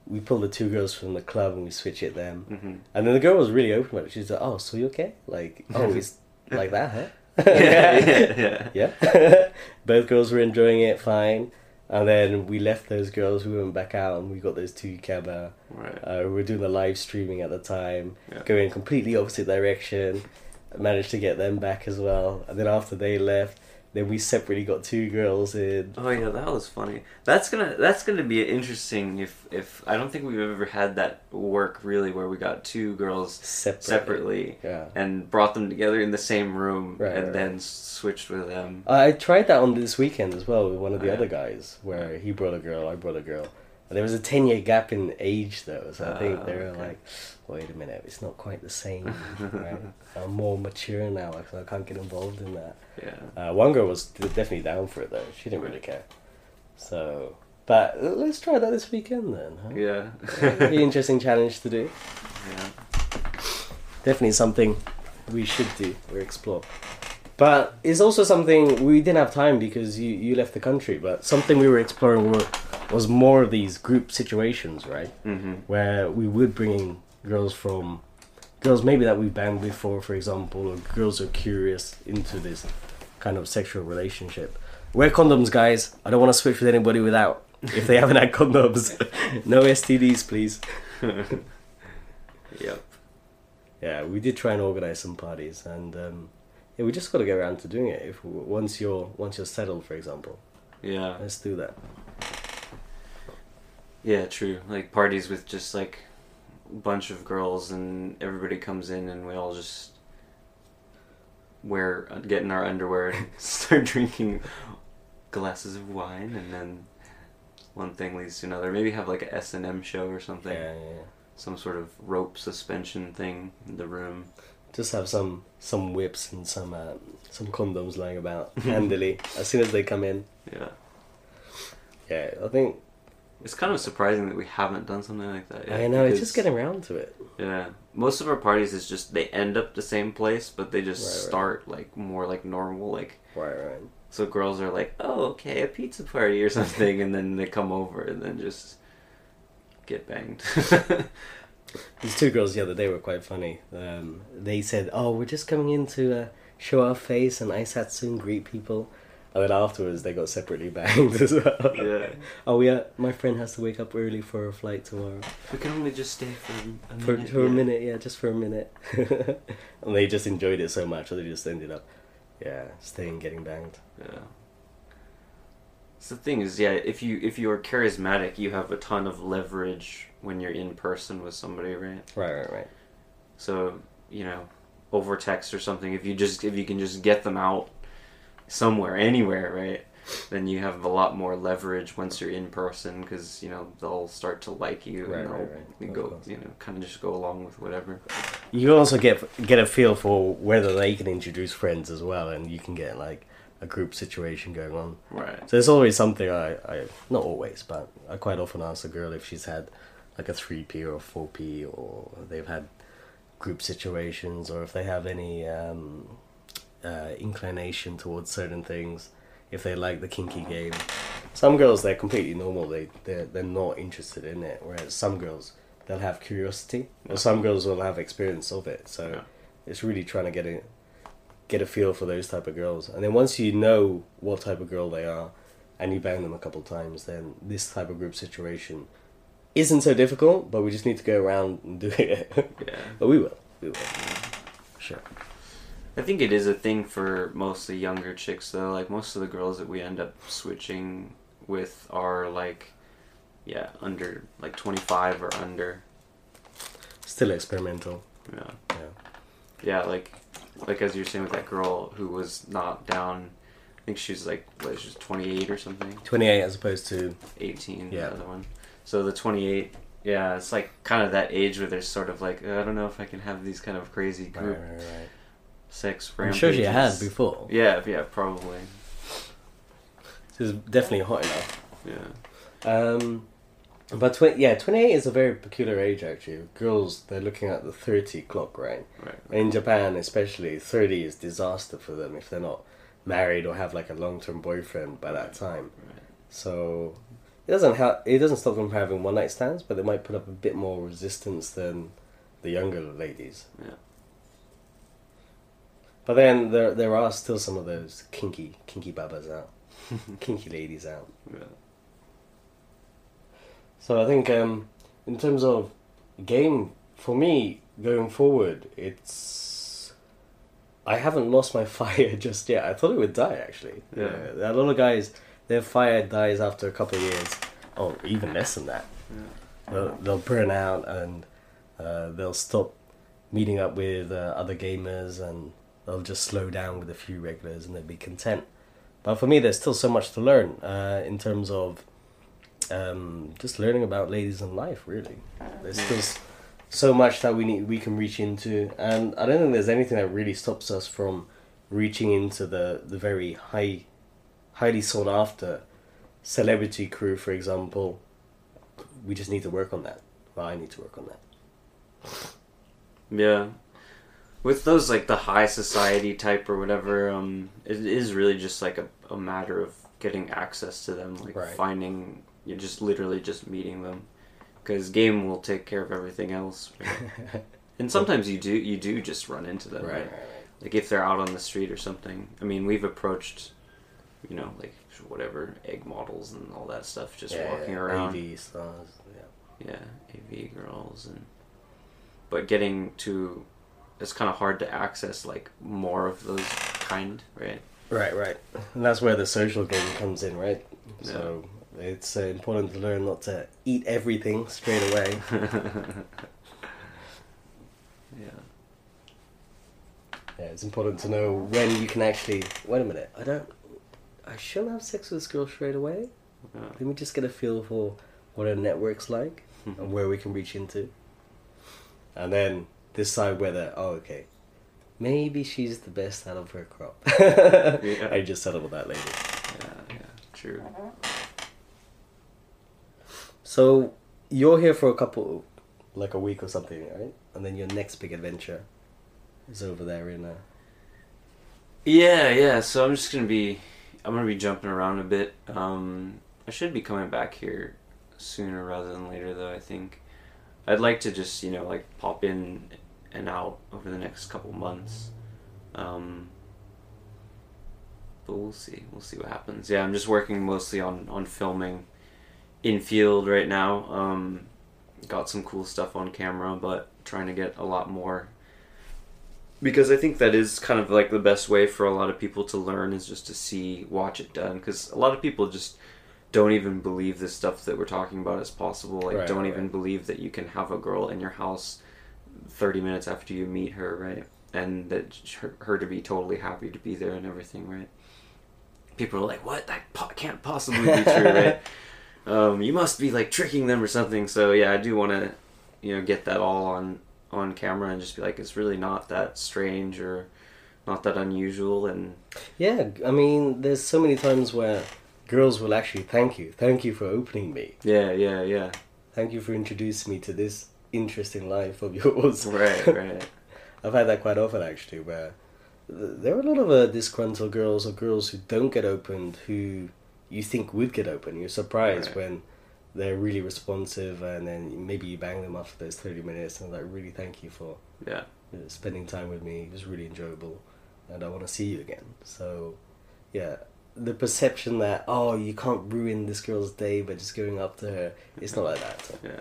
we pulled the two girls from the club and we switch it them. hmm And then the girl was really open about it. She's like, oh, so you okay? Like, oh, it's like that, huh? yeah, yeah, yeah. Yeah. Both girls were enjoying it fine. And then we left those girls. We went back out and we got those two Keba. Right. Uh, we were doing the live streaming at the time, Yeah. going completely opposite direction. Managed to get them back as well. And then after they left, then we separately got two girls in. Oh yeah, that was funny. That's gonna that's gonna be interesting if if I don't think we've ever had that work really where we got two girls Separately. separately Yeah. and brought them together in the same room Right, and right, then switched with them. I tried that on this weekend as well with one of the Oh, yeah. other guys, where he brought a girl, I brought a girl. And there was a 10 year gap in age though, so I think Ah, they were okay. like, wait a minute, it's not quite the same. right? I'm more mature now, so I can't get involved in that. Yeah. Uh, one girl was definitely down for it though, she didn't really care. So, but let's try that this weekend then. Huh? Yeah. Be interesting challenge to do. yeah. definitely something we should do or explore. But it's also something we didn't have time because you, you left the country. But something we were exploring were, was more of these group situations, right? Mm-hmm. Where we would bring in girls from girls maybe that we've banged before, for example, or girls who are curious into this kind of sexual relationship. Wear condoms, guys. I don't want to switch with anybody without. If they haven't had condoms, no STDs, please. Yep. Yeah, we did try and organize some parties, and um, yeah, we just got to get around to doing it. If once you're once you're settled, for example, Yeah. let's do that. Yeah, true. Like parties with just like bunch of girls and everybody comes in and we all just wear get in our underwear and start drinking glasses of wine and then one thing leads to another. Maybe have like a S and M show or something. Yeah, yeah, yeah. Some sort of rope suspension thing in the room. Just have some some whips and some uh, some condoms lying about handily as soon as they come in. Yeah. Yeah, I think It's kind of surprising that we haven't done something like that yet. I know it's just getting around to it. Yeah, most of our parties is just they end up the same place, but they just Right, right. start like more like normal. Like Right, right. so, girls are like, "Oh, okay, a pizza party or something," and then they come over and then just get banged. These two girls the other day were quite funny. Um, they said, "Oh, we're just coming in to uh, show our face and Aisatsu and greet people." And then afterwards, they got separately banged as well. yeah, Oh yeah, uh, my friend has to wake up early for a flight tomorrow. we can only just stay for a For, minute. for a yeah. minute, yeah, just for a minute. and they just enjoyed it so much that they just ended up, yeah, staying getting banged. Yeah. So the thing is, yeah, if you if you are charismatic, you have a ton of leverage when you're in person with somebody, right? Right, right, right. So you know, over text or something, if you just if you can just get them out somewhere, anywhere, right? Then you have a lot more leverage once you're in person because you know they'll start to like you Right, and they'll right. Of go you know kind of just go along with whatever. You also get get a feel for whether they can introduce friends as well, and you can get like a group situation going on. Right. So there's always something I, I not always, but I quite often ask a girl if she's had like a three P or a four P, or they've had group situations, or if they have any um, uh, inclination towards certain things, if they like the kinky game. Some girls they're completely normal; they they're, they're not interested in it, whereas some girls they'll have curiosity, or some girls will have experience of it. So Yeah. it's really trying to get a get a feel for those type of girls, and then once you know what type of girl they are, and you bang them a couple times, then this type of group situation isn't so difficult. But we just need to go around and do it. Yeah. but we will. We will. Sure. I think it is a thing for mostly younger chicks though. Like most of the girls that we end up switching with are like, yeah, under like twenty five or under. Still experimental. Yeah, Yeah. yeah, like, like as you're saying with that girl who was not down. I think she was like, what? She was twenty eight or something. Twenty eight as opposed to Eighteen. Yeah. The other one. So the twenty eight. Yeah, it's like kind of that age where there's sort of like uh, I don't know if I can have these kind of crazy right, right, right. Sex. I'm sure she had rampages. before. Yeah, yeah, probably. She's definitely hot enough. Yeah. Um, but tw- yeah, 28 is a very peculiar age actually. Girls, they're looking at the 30 clock, right? Right. In Japan, especially, 30 is disaster for them if they're not married or have like a long term boyfriend by that time. Right. So it doesn't help. it doesn't stop them from having one night stands, but they might put up a bit more resistance than the younger ladies. Yeah. But then there there are still some of those kinky kinky babas out, kinky ladies out. Yeah. So I think um, in terms of game, for me going forward, it's I haven't lost my fire just yet. I thought it would die actually. Yeah. a lot of guys, their fire dies after a couple of years, or even less than that. They'll, they'll burn out and uh, they'll stop meeting up with uh, other gamers and they'll just slow down with a few regulars and they'll be content. But for me, there's still so much to learn uh, in terms of um, just learning about ladies in life. Really, there's still so much that we need we can reach into, and I don't think there's anything that really stops us from reaching into the the very high, highly sought after celebrity crew, for example. We just need to work on that. Well, I need to work on that. Yeah. With those like the high society type or whatever, um, it is really just like a, a matter of getting access to them, like Right. finding, you just literally just meeting them, because game will take care of everything else. and sometimes you do you do just run into them, right? Like if they're out on the street or something. I mean, we've approached, you know, like whatever egg models and all that stuff, just Yeah, walking around. AV stars. Yeah. yeah AV girls and but getting to it's kind of hard to access like more of those kind right Right, right. And that's where the social game comes in, right? So it's uh, important to learn not to eat everything straight away. yeah Yeah, it's important to know when you can actually. Wait a minute, I don't. I shouldn't have sex with this girl straight away. yeah Let me just get a feel for what her network's like and where we can reach into. And then decide whether, oh, okay, maybe she's the best out of her crop. Yeah. I just settled with that lady. yeah yeah true So you're here for a couple, like a week or something, right? And then your next big adventure is over there in. Uh, yeah yeah so i'm just gonna be i'm gonna be jumping around a bit um i should be coming back here sooner rather than later though i think i'd like to just you know like pop in and out over the next couple months um but we'll see we'll see what happens yeah i'm just working mostly on on filming in field right now um got some cool stuff on camera but trying to get a lot more because I think that is kind of like the best way for a lot of people to learn is just to see, watch it done. Because a lot of people just don't even believe the stuff that we're talking about is possible. Like, Right, don't right. even believe that you can have a girl in your house 30 minutes after you meet her, right? And that her, her to be totally happy to be there and everything, right? People are like, what? That po- can't possibly be true, right? Um, you must be like tricking them or something. So, yeah, I do want to, you know, get that all on on camera and just be like it's really not that strange or not that unusual and yeah, I mean, there's so many times where girls will actually thank you. Thank you for opening me. yeah yeah yeah Thank you for introducing me to this interesting life of yours. right right I've had that quite often actually, where there are a lot of uh, disgruntled girls or girls who don't get opened who you think would get open. You're surprised Right. when they're really responsive, and then maybe you bang them after those thirty minutes, and like, really thank you for yeah spending time with me. It was really enjoyable, and I want to see you again. So, yeah. The perception that oh you can't ruin this girl's day by just going up to her, it's not like that. yeah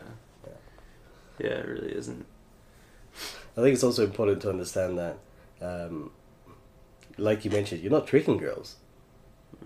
yeah it really isn't I think it's also important to understand that, um, like you mentioned, you're not tricking girls.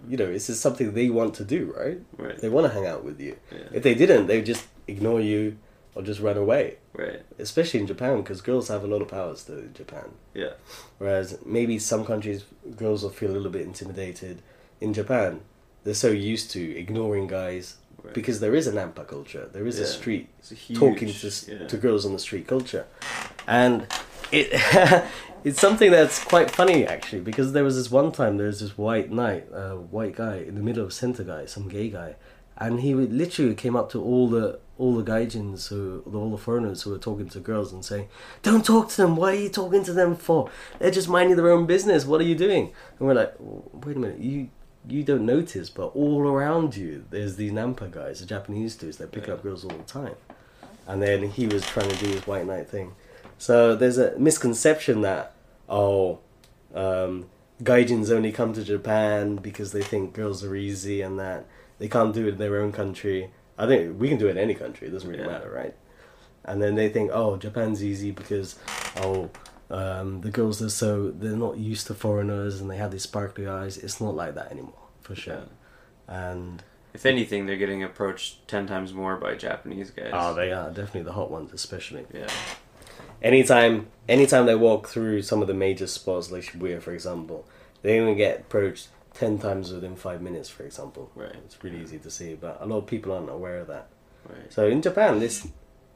You know, this is something they want to do, right? right They want to hang out with you. yeah If they didn't, they would just ignore you or just run away. right Especially in Japan, because girls have a lot of power still in Japan. yeah Whereas maybe some countries, girls will feel a little bit intimidated. In Japan, they're so used to ignoring guys right. because there is a Nampa culture. There is a street huge, talking to, yeah. to girls on the street culture. And it it's something that's quite funny actually because there was this one time there was this white knight, a white guy in the middle of Center Gai, some gay guy, and he would literally came up to all the all the gaijins who all the foreigners who were talking to girls and saying, "Don't talk to them. Why are you talking to them for? They're just minding their own business. What are you doing?" And we're like, "Wait a minute, you." You don't notice, but all around you, there's these Nampa guys, the Japanese dudes. They pick Yeah. up girls all the time and then he was trying to do his white knight thing. So there's a misconception that oh, um, gaijins only come to Japan because they think girls are easy and that they can't do it in their own country. I think we can do it in any country. It doesn't really Yeah. matter, right? And then they think, oh, Japan's easy because oh, um, the girls are so they're not used to foreigners and they have these sparkly eyes. It's not like that anymore, for sure. And If anything, they're getting approached ten times more by Japanese guys. oh, they are definitely the hot ones, especially. yeah. anytime anytime they walk through some of the major spots like Shibuya for example they even get approached 10 times within 5 minutes for example Right. it's really easy to see but a lot of people aren't aware of that Right. so in Japan this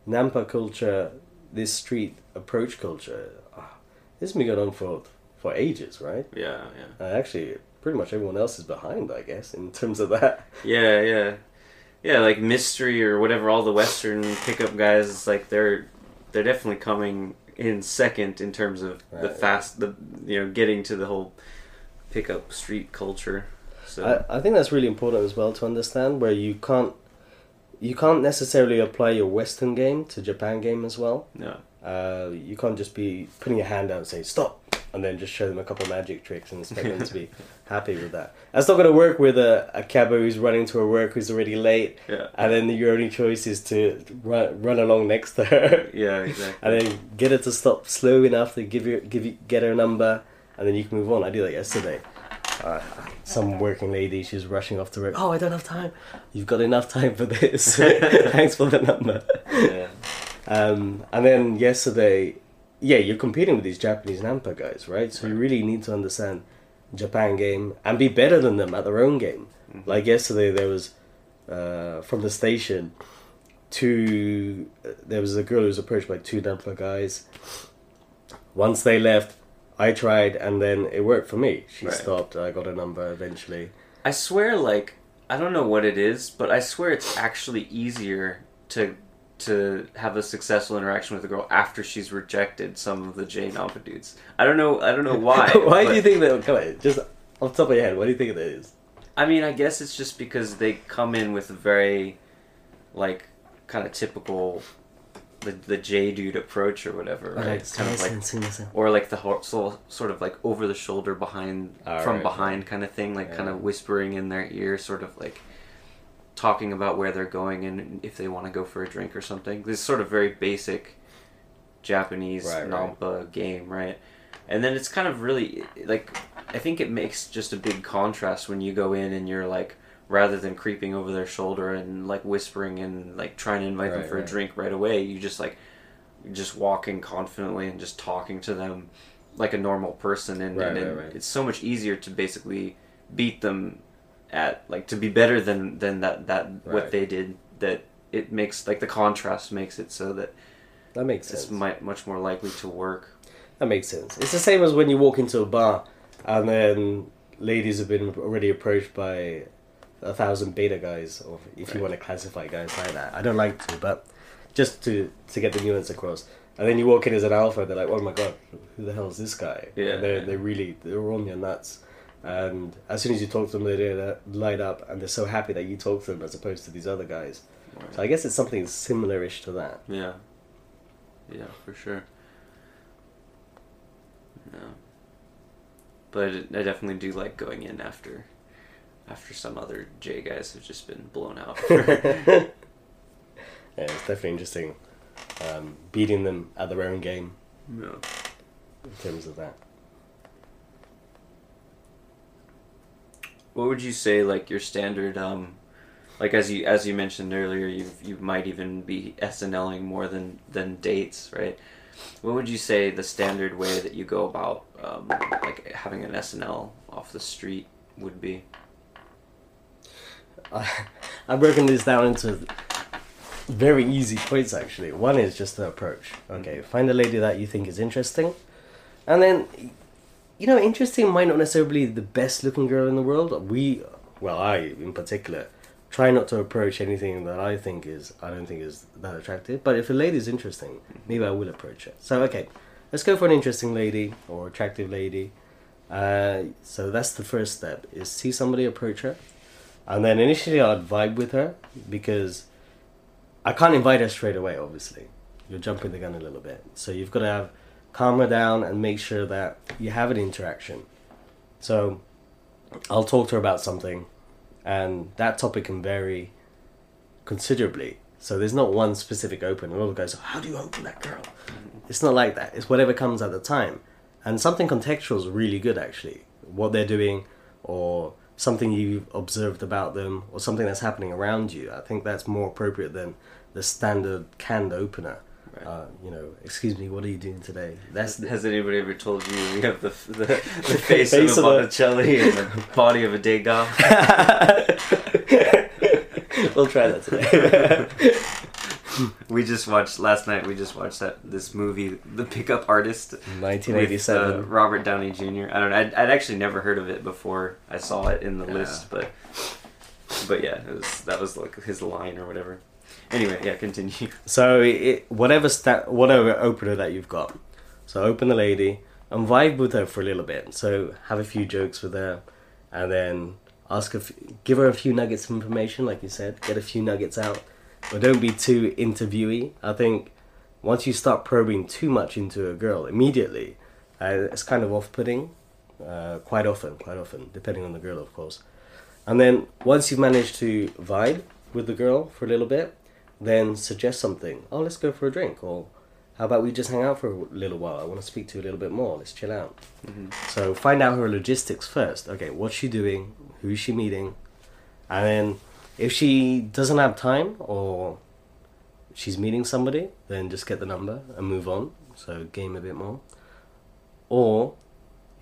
Nampa culture this street approach culture this has been going on for for ages right Yeah, yeah. uh, actually pretty much everyone else is behind I guess in terms of that Yeah, yeah. Yeah, like mystery or whatever all the western pickup guys it's like they're they're definitely coming in second in terms of the Right. fast the you know getting to the whole pickup street culture. So I, I think that's really important as well to understand where you can't you can't necessarily apply your Western game to Japan game as well. no. Uh, you can't just be putting your hand out and say stop, and then just show them a couple of magic tricks and expect them to be happy with that. That's not going to work with a, a who's running to her work who's already late, Yeah. and then your only choice is to run, run along next to her, Yeah, exactly. and then get her to stop slow enough to give you give you get her a number, and then you can move on. I did that yesterday. Uh, some working lady, she's rushing off to work. Oh, I don't have time. You've got enough time for this. Thanks for the number. yeah. Um, and then yesterday, yeah, you're competing with these Japanese Nampa guys, right? So you really need to understand Japan game and be better than them at their own game. Mhm. Like yesterday, there was uh, from the station two. There was a girl who was approached by two Nampa guys. Once they left, I tried, and then it worked for me. She Right. stopped. I got a number eventually. I swear, like I don't know what it is, but I swear it's actually easier to to have a successful interaction with a girl after she's rejected some of the J Nampa dudes. I don't know. I don't know why. why do you think that? Come on, just off the top of your head, what do you think that is? I mean, I guess it's just because they come in with a very, like, kind of typical, the the J dude approach or whatever, right? It's kind of like, or like the ho- so, sort of like over the shoulder behind, Ah, from right, behind kind of thing, like kind of whispering in their ear, sort of like talking about where they're going and if they want to go for a drink or something. This sort of very basic Japanese Right, right. Game, right? And then it's kind of really like I think it makes just a big contrast when you go in and you're like rather than creeping over their shoulder and like whispering and like trying to invite them Right, for a drink right away, you just like just walking confidently and just talking to them like a normal person and, and, and it's so much easier to basically beat them at like to be better than than that that Right. what they did that it makes like the contrast makes it so that That makes sense. it's much more likely to work That makes sense. It's the same as when you walk into a bar and then ladies have been already approached by a thousand beta guys, or if you want to classify guys like that. I don't like to, but just to to get the nuance across. And then you walk in as an alpha, they're like, "Oh my god, who the hell is this guy?" Yeah, and they they really they're on your nuts. And as soon as you talk to them, they light up, and they're so happy that you talk to them as opposed to these other guys. So I guess it's something similar-ish to that. Yeah. Yeah, for sure. Yeah. But I definitely do like going in after after some other J guys have just been blown out. yeah, it's definitely interesting um, beating them at their own game yeah. in terms of that. What would you say like your standard um like as you as you mentioned earlier you you might even be SNLing more than than dates, right? What would you say the standard way that you go about um, like having an SNL off the street would be? I, I've broken this down into very easy points actually. One is just the approach. Okay, find a lady that you think is interesting, and then you know, interesting might not necessarily be the best looking girl in the world. We, well, I in particular, try not to approach anything that I think is I don't think is that attractive. But if a lady is interesting, maybe I will approach her. So okay, let's go for an interesting lady or attractive lady. Uh, so that's the first step: is see somebody approach her, and then initially I'd vibe with her because I can't invite her straight away. Obviously, you're jumping the gun a little bit. So you've got to have calm her down and make sure that you have an interaction. So I'll talk to her about something, and that topic can vary considerably. So there's not one specific open. The guys, how do you open that girl? It's not like that. It's whatever comes at the time. And something contextual is really good, actually. What they're doing, or something you've observed about them, or something that's happening around you. I think that's more appropriate than the standard canned opener. Right. Uh, you know, excuse me, what are you doing today? That's the, Has anybody ever told you we have the the, the face, Face of a of a- Botticelli and the body of a Degas? we'll try that today. We just watched last night. We just watched that this movie, The Pickup Artist, with, 1987. uh, Robert Downey Jr. I don't. know. I'd, I'd actually never heard of it before I saw it in the Yeah. list, but but yeah, it was that was like his line or whatever. Anyway, yeah, continue. So it, whatever sta- whatever opener that you've got, so open the lady and vibe with her for a little bit. So have a few jokes with her, and then ask her, f- give her a few nuggets of information, like you said, get a few nuggets out, but don't be too interviewee. I think once you start probing too much into a girl immediately, uh, it's kind of off-putting. Uh, quite often, quite often, depending on the girl, of course. And then once you've managed to vibe with the girl for a little bit, then suggest something. Oh, let's go for a drink, or how about we just hang out for a little while? I want to speak to you a little bit more. Let's chill out. Mm-hmm. So find out her logistics first. Okay, what's she doing? Who's she meeting? And then if she doesn't have time or she's meeting somebody, then just get the number and move on. So game a bit more. Or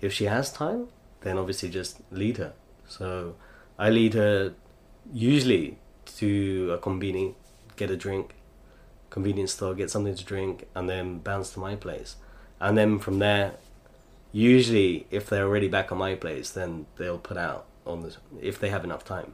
if she has time, then obviously just lead her. So I lead her usually to a conveni, get a drink, convenience store, get something to drink, and then bounce to my place. And then from there, usually if they're already back on my place, then they'll put out on the if they have enough time.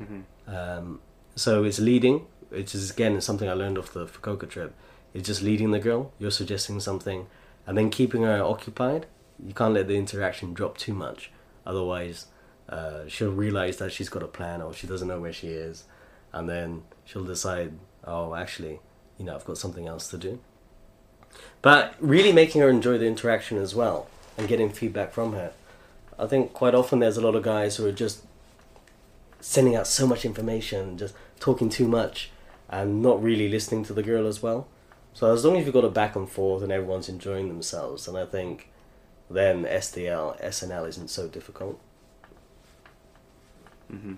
Mm-hmm. Um, so it's leading, which is again something I learned off the Fukuoka trip. It's just leading the girl. You're suggesting something, and then keeping her occupied. You can't let the interaction drop too much, otherwise, uh, she'll realize that she's got a plan or she doesn't know where she is, and then she'll decide, oh, actually, you know, I've got something else to do. But really making her enjoy the interaction as well and getting feedback from her. I think quite often there's a lot of guys who are just sending out so much information, just talking too much, and not really listening to the girl as well. So as long as you've got a back and forth and everyone's enjoying themselves, and I think then SDL, SNL isn't so difficult. hmm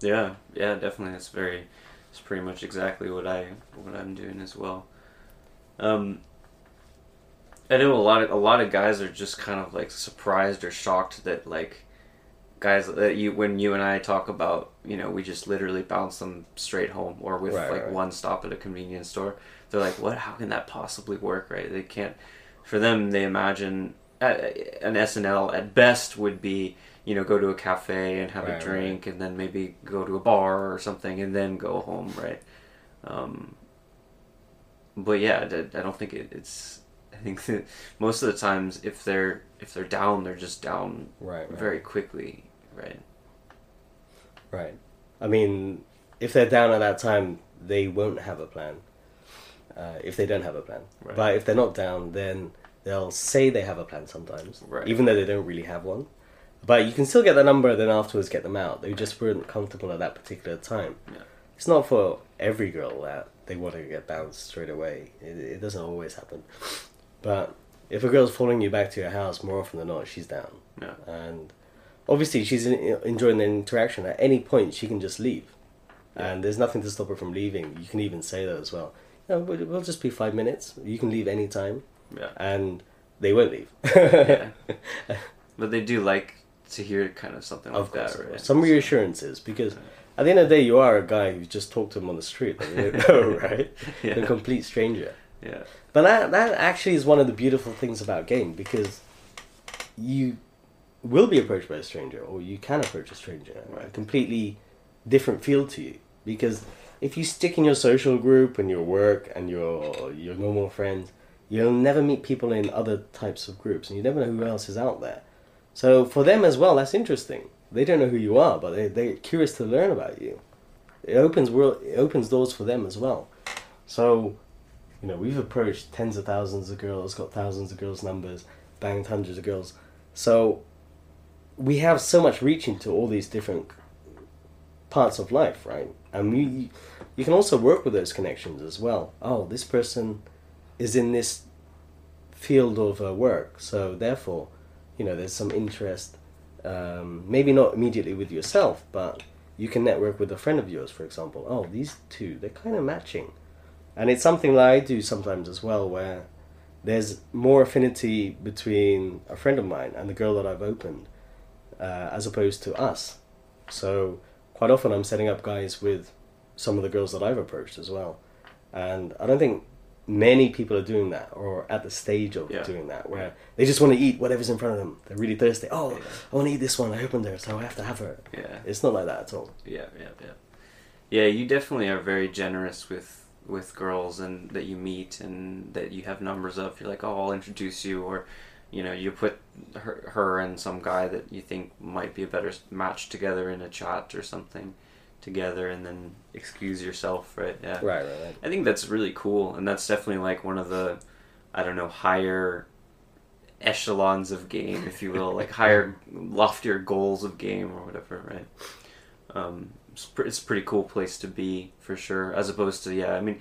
Yeah, yeah, definitely. It's very. It's pretty much exactly what I what I'm doing as well. Um, I know a lot of a lot of guys are just kind of like surprised or shocked that like guys that you when you and I talk about you know we just literally bounce them straight home or with Right, like right. one stop at a convenience store. They're like, what? How can that possibly work? Right? They can't. For them, they imagine uh, an SNL at best would be you know go to a cafe and have Right, a right. drink and then maybe go to a bar or something and then go home right um, but yeah I don't think it, it's I think that most of the times if they're if they're down they're just down Right, right. very quickly right Right. I mean, if they're down at that time, they won't have a plan. Uh, if they don't have a plan. Right. But if they're not down, then they'll say they have a plan sometimes, Right. even though they don't really have one. But you can still get the number, and then afterwards get them out. They just weren't comfortable at that particular time. Yeah. It's not for every girl that they want to get bounced straight away. It, it doesn't always happen. But if a girl's following you back to your house, more often than not, she's down yeah and obviously she's enjoying the interaction at any point she can just leave and there's nothing to stop her from leaving you can even say that as well you know, we'll, we'll just be five minutes you can leave any time yeah and they won't leave Yeah. but they do like to hear kind of something of like course, that right? some reassurances because at the end of the day you are a guy who just talked to him on the street you don't know right? Yeah. a complete stranger. Yeah. But that that actually is one of the beautiful things about game because you will be approached by a stranger or you can approach a stranger a Right. completely different feel to you. Because if you stick in your social group and your work and your your normal friends you'll never meet people in other types of groups and you never know who else is out there so for them as well that's interesting they don't know who you are but they, they're curious to learn about you it opens world it opens doors for them as well so you know, we've approached tens of thousands of girls, got thousands of girls' numbers, banged hundreds of girls. So we have so much reach into all these different parts of life, right? And you you can also work with those connections as well. Oh, this person is in this field of uh, work, so therefore, you know, there's some interest. Um, maybe not immediately with yourself, but you can network with a friend of yours, for example. Oh, these two, they're kind of matching. And it's something that I do sometimes as well, where there's more affinity between a friend of mine and the girl that I've opened, uh, as opposed to us. So quite often I'm setting up guys with some of the girls that I've approached as well, and I don't think many people are doing that or at the stage of Yeah. doing that where they just want to eat whatever's in front of them. They're really thirsty. Oh, Yeah. I want to eat this one. I opened her, so I have to have her. Yeah. It's not like that at all. Yeah, yeah, yeah. Yeah, you definitely are very generous with with girls and that you meet and that you have numbers of. You're like, oh, I'll introduce you, or you know, you put her, her and some guy that you think might be a better match together in a chat or something together, and then excuse yourself, right? Yeah. Right, right, right. I think that's really cool, and that's definitely like one of the, I don't know, higher echelons of game, if you will, like higher, loftier goals of game or whatever, right? Um, it's, pre- it's a pretty cool place to be for sure, as opposed to yeah, I mean,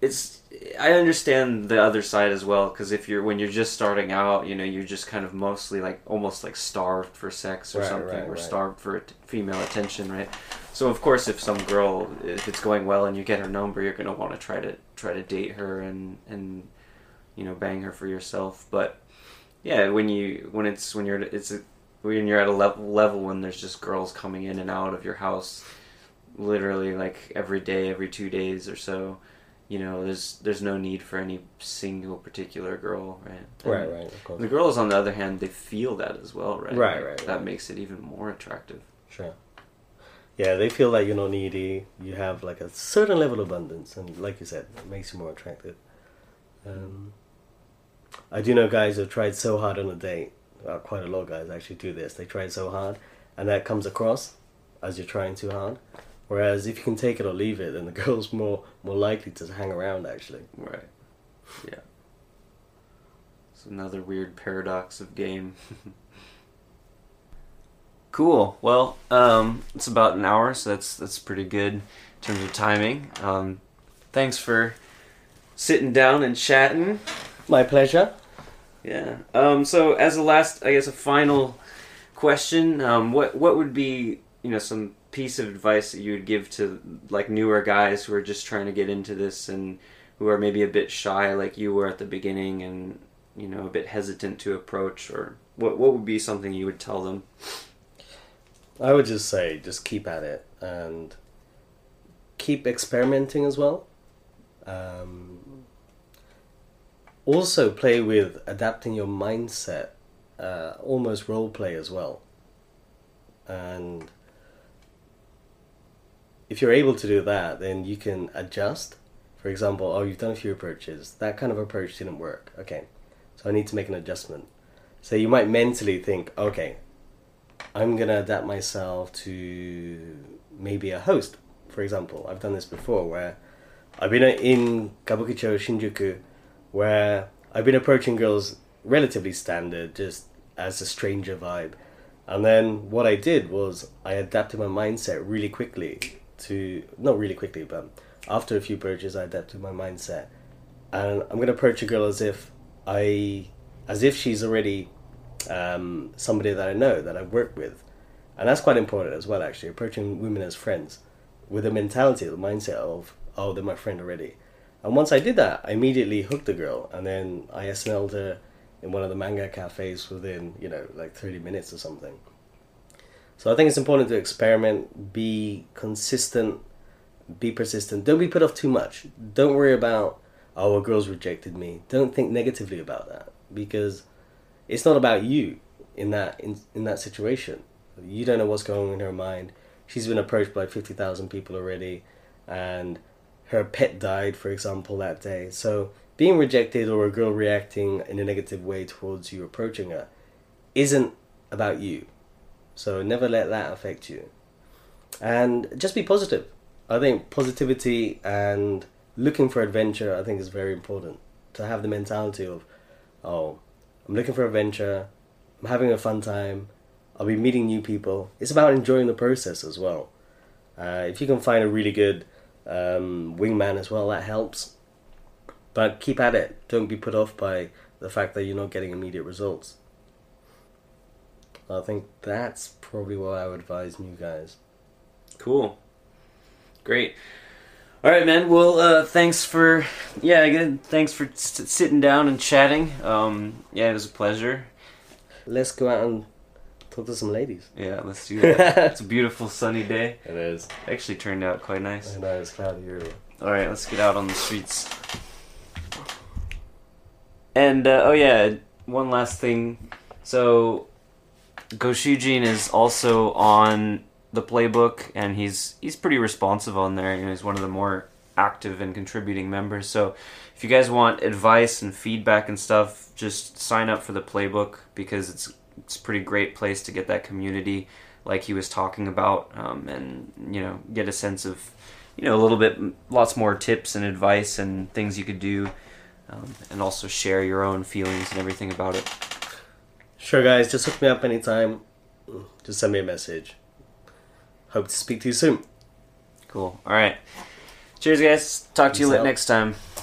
it's I understand the other side as well because if you're when you're just starting out, you know, you're just kind of mostly like almost like starved for sex or Right, something, right, or right. starved for female attention, right? So of course, if some girl, if it's going well and you get her number, you're gonna want to try to try to date her and and you know bang her for yourself. But yeah, when you when it's when you're it's a, when you're at a level level when there's just girls coming in and out of your house, literally like every day, every two days or so. You know, there's there's no need for any single particular girl, right? And Right, right, of course. The girls, on the other hand, they feel that as well, right? Right, Like, right, That right. makes it even more attractive. Sure. Yeah, they feel like you're not needy. You have like a certain level of abundance, and like you said, it makes you more attractive. Um, I do know guys who've tried so hard on a date. Uh, quite a lot of guys actually do this. They try so hard, and that comes across as you're trying too hard. Whereas if you can take it or leave it, then the girl's more more likely to hang around. Actually, Right. Yeah. It's another weird paradox of game. cool. Well, um, it's about an hour, so that's that's pretty good in terms of timing. Um, thanks for sitting down and chatting. my pleasure. Yeah. Um, so as a last, I guess, a final question, um, what what would be you know some piece of advice that you would give to like newer guys who are just trying to get into this and who are maybe a bit shy like you were at the beginning and you know a bit hesitant to approach or what what would be something you would tell them? I would just say, just keep at it and keep experimenting as well. Um, also, play with adapting your mindset, uh, almost role play as well. And if you're able to do that, then you can adjust. For example, oh, you've done a few approaches. That kind of approach didn't work. Okay, so I need to make an adjustment. So you might mentally think, okay, I'm gonna adapt myself to maybe a host. For example, I've done this before where I've been in Kabukicho Shinjuku, where I've been approaching girls relatively standard, just as a stranger vibe. And then what I did was I adapted my mindset really quickly to not really quickly, but after a few approaches, I adapted my mindset, and I'm gonna approach a girl as if I, as if she's already um, somebody that I know that I've worked with, and that's quite important as well. Actually, approaching women as friends with a mentality, the mindset of oh, they're my friend already. And once I did that, I immediately hooked the girl, and then I SNL'd her in one of the manga cafes within you know like thirty minutes or something. So I think it's important to experiment, be consistent, be persistent. Don't be put off too much. Don't worry about oh, a girl's rejected me. Don't think negatively about that because it's not about you in that in, in that situation. You don't know what's going on in her mind. She's been approached by fifty thousand people already, and her pet died, for example, that day. So being rejected or a girl reacting in a negative way towards you approaching her isn't about you. So never let that affect you. And just be positive. I think positivity and looking for adventure I think is very important. To have the mentality of, oh, I'm looking for adventure, I'm having a fun time, I'll be meeting new people. It's about enjoying the process as well. Uh, if you can find a really good um, wingman as well, that helps. But keep at it. Don't be put off by the fact that you're not getting immediate results. I think that's probably what I would advise new guys. Cool. Great. All right, man. Well, uh, thanks for yeah, again, thanks for s- sitting down and chatting. Um, yeah, it was a pleasure. Let's go out and talk to some ladies. Yeah, let's do that. it's a beautiful sunny day. It is. Actually, turned out quite nice. I know it's cloudy earlier. All right, let's get out on the streets. And uh, oh yeah, one last thing. So Goshujin is also on the playbook, and he's he's pretty responsive on there. You know, he's one of the more active and contributing members. So if you guys want advice and feedback and stuff, just sign up for the playbook because it's it's a pretty great place to get that community, like he was talking about, um, and you know get a sense of you know a little bit lots more tips and advice and things you could do um, and also share your own feelings and everything about it Sure, guys. Just hook me up anytime. Just send me a message. Hope to speak to you soon. cool all right cheers guys talk to you Peace out. next time